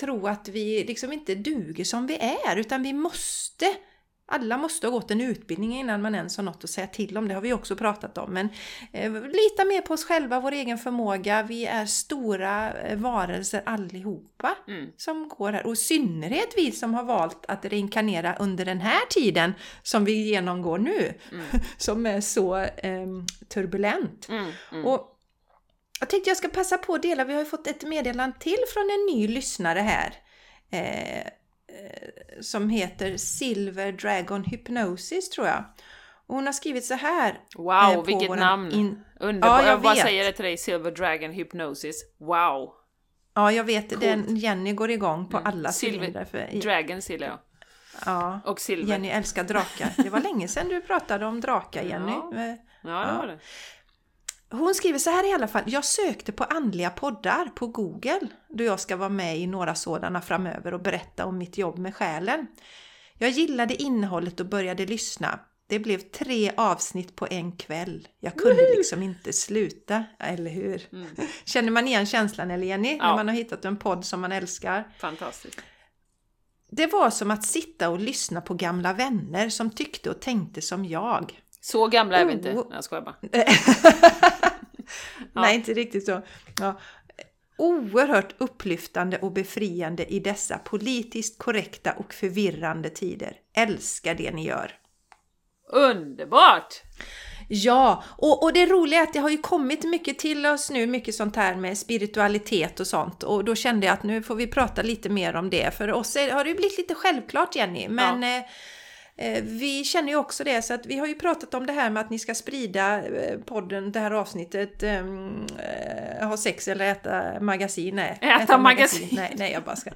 tro att vi liksom inte duger som vi är utan vi måste alla måste ha gått en utbildning innan man ens har något att säga till om. Det har vi också pratat om. Men eh, lita mer på oss själva, vår egen förmåga. Vi är stora eh, varelser allihopa mm. som går här. Och i synnerhet vi som har valt att reinkarnera under den här tiden som vi genomgår nu. Mm. som är så eh, turbulent. Mm, mm. Och jag tänkte jag ska passa på att dela, vi har ju fått ett meddelande till från en ny lyssnare här. Eh, eh, som heter Silver Dragon Hypnosis tror jag. Och hon har skrivit så här. Wow, eh, vilket våran namn! in- Underbart! Ja, jag jag bara säger det till dig, Silver Dragon Hypnosis. Wow! Ja, jag vet. Coolt. Den Jenny går igång på Mm. alla Silver-. För, Dragon gillar jag. ja, Och silver. Jenny älskar drakar. Det var länge sedan du pratade om drakar, Jenny. Ja. Eh, Ja, det var det. Hon skriver så här i alla fall. Jag sökte på andliga poddar på Google då jag ska vara med i några sådana framöver och berätta om mitt jobb med själen. Jag gillade innehållet och började lyssna. Det blev tre avsnitt på en kväll. Jag kunde liksom inte sluta, eller hur? Känner man igen känslan eller Jenny? När Mm. Ja. man har hittat en podd som man älskar. Fantastiskt. Det var som att sitta och lyssna på gamla vänner som tyckte och tänkte som jag. Så gamla är vi Oh. inte. Nej, jag skojar bara. Nej, inte riktigt så. Ja. Oerhört upplyftande och befriande i dessa politiskt korrekta och förvirrande tider. Älskar det ni gör! Underbart! Ja, och, och det roliga är att det har ju kommit mycket till oss nu, mycket sånt här med spiritualitet och sånt. Och då kände jag att nu får vi prata lite mer om det. För oss är, har det ju blivit lite självklart Jenny, men eh, eh, vi känner ju också det. Så att vi har ju pratat om det här med att ni ska sprida eh, podden, det här avsnittet, eh, ha sex eller äta magasin. Nej, Äta magasin. Nej, nej, jag bara ska.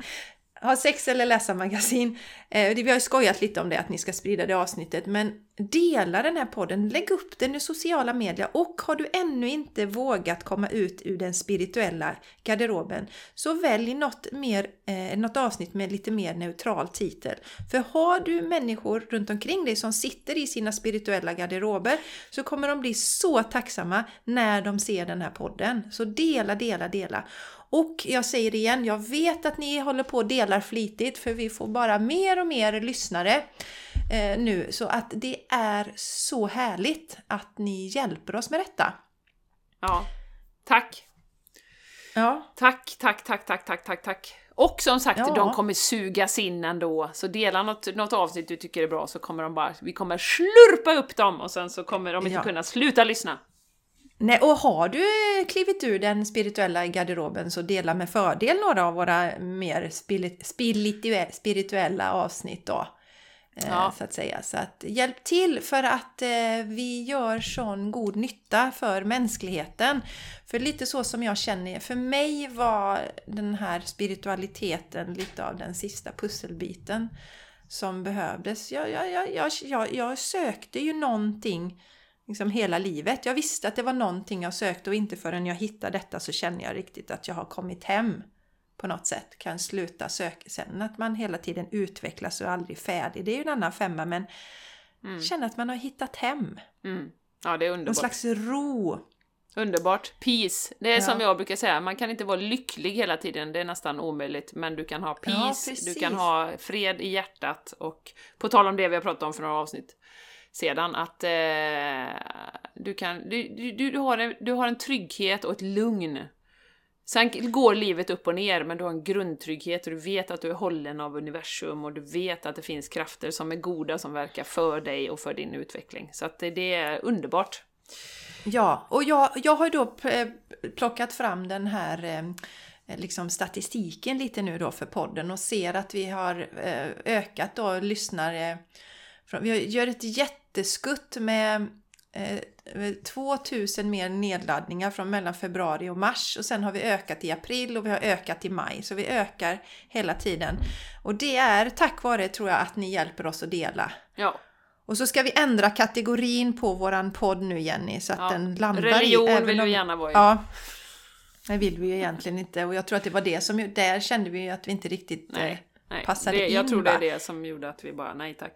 Ha sex eller läsa magasin. Eh, vi har ju skojat lite om det, att ni ska sprida det avsnittet. Men dela den här podden, lägg upp den i sociala medier och har du ännu inte vågat komma ut ur den spirituella garderoben så välj något, mer, eh, något avsnitt med lite mer neutral titel. För har du människor runt omkring dig som sitter i sina spirituella garderober så kommer de bli så tacksamma när de ser den här podden. Så dela, dela, dela. Och jag säger det igen, jag vet att ni håller på och delar flitigt för vi får bara mer och mer lyssnare eh, nu. Så att det är så härligt att ni hjälper oss med detta. Ja. Tack! Ja, Tack, tack, tack, tack, tack, tack, tack. Och som sagt, Ja. de kommer sugas in ändå. Så dela något, något avsnitt du tycker är bra så kommer de bara, vi kommer slurpa upp dem och sen så kommer de inte Ja. kunna sluta lyssna. Nej, och har du klivit ur den spirituella garderoben så dela med fördel några av våra mer spirit- spirituella, spirituella avsnitt då. eh, Ja. Så att säga. Så att hjälp till för att eh, vi gör sån god nytta för mänskligheten. För lite så som jag känner, för mig var den här spiritualiteten lite av den sista pusselbiten som behövdes. Jag, jag, jag, jag, jag, jag sökte ju någonting liksom hela livet. Jag visste att det var någonting jag sökte och inte förrän jag hittade detta så känner jag riktigt att jag har kommit hem på något sätt. Kan sluta söka. Sen att man hela tiden utvecklas och är aldrig färdig, det är ju en annan femma men känna att man har hittat hem. Mm. Ja, det är Någon underbart. slags ro. Underbart. Peace. Det är Ja. som jag brukar säga, man kan inte vara lycklig hela tiden, det är nästan omöjligt. Men du kan ha peace, precis. du kan ha fred i hjärtat och på tal om det vi har pratat om för några avsnitt sedan, att eh, du kan, du, du, du, har en, du har en trygghet och ett lugn. Sen går livet upp och ner, men du har en grundtrygghet och du vet att du är hållen av universum och du vet att det finns krafter som är goda som verkar för dig och för din utveckling. Så att det, det är underbart. Ja, och jag, jag har ju då eh, plockat fram den här eh, liksom statistiken lite nu då för podden och ser att vi har eh, ökat då lyssnare. Vi gör ett jätteskutt med eh, 2000 mer nedladdningar från mellan februari och mars och sen har vi ökat i april och vi har ökat i maj så vi ökar hela tiden. Och det är tack vare tror jag att ni hjälper oss att dela. Ja. Och så ska vi ändra kategorin på våran podd nu Jenny så att Ja. den landar Religion i... även vill om- du gärna vara i. Ja. Det vill vi ju egentligen inte och jag tror att det var det som... Där kände vi ju att vi inte riktigt eh, Nej, nej. passade det, jag in, tror det är va? det som gjorde att vi bara, nej tack.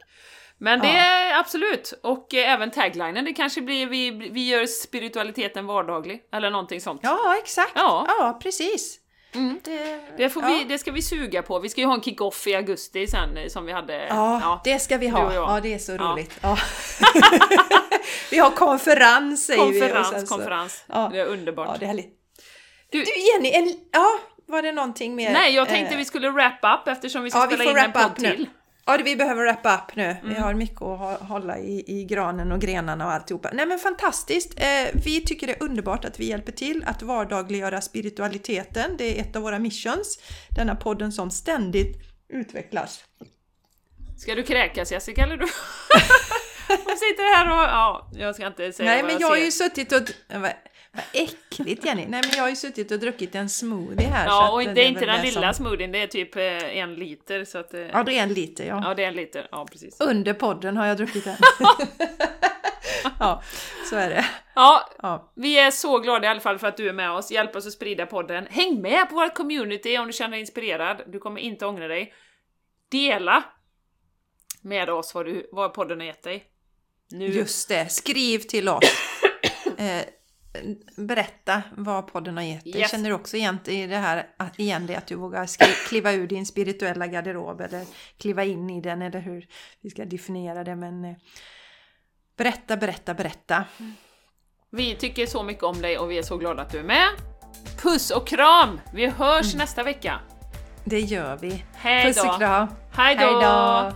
Men det Ja. är absolut, och eh, även taglinen, det kanske blir vi, vi gör spiritualiteten vardaglig, eller någonting sånt. Ja, exakt. Ja. Ja, precis. Mm. Det, Det, får ja. vi, det ska vi suga på. Vi ska ju ha en kick-off i augusti sen eh, som vi hade. Ja, det ska vi ha. Ja, det är så Ja. roligt. Ja. vi har konferens säger vi. konferens, sen så- konferens. Ja. Det är underbart. Ja, det är härligt. Du- Du Jenny, en, ja, var det någonting mer? Nej, jag tänkte eh, vi skulle wrap up eftersom vi ska ja, vi spela får in en podd up nu. Ja, vi behöver wrappa upp nu. Vi har mycket att hålla i, i granen och grenarna och alltihopa. Nej men fantastiskt! Eh, vi tycker det är underbart att vi hjälper till att vardagliggöra spiritualiteten. Det är ett av våra missions. Denna podden som ständigt utvecklas. Ska du kräkas Jessica eller du? Hon sitter här och... Ja, jag ska inte säga Nej vad men jag har ser. ju suttit och... Vad, äckligt Jenny! Nej men jag har ju suttit och druckit en smoothie här. Ja, och det är inte den lilla Som... smoothien, det är typ eh, en liter så att... eh, Ja, det är en liter ja. Ja, det är en liter. Ja, precis. Under podden har jag druckit den. ja, så är det. Ja, Ja. vi är så glada i alla fall för att du är med oss. Hjälp oss att sprida podden. Häng med på vårt community om du känner dig inspirerad. Du kommer inte ångra dig. Dela med oss vad, du, vad podden har gett dig. Nu. Just det, skriv till oss. Eh, berätta vad podden har gett dig. Yes. Känner du också igen, i det här, att- igen det att du vågar kliva ur din spirituella garderob eller kliva in i den eller hur vi ska definiera det. Men eh, berätta, berätta, berätta. Vi tycker så mycket om dig och vi är så glada att du är med. Puss och kram! Vi hörs Mm. nästa vecka. Det gör vi. Hej Puss och kram. Hej då!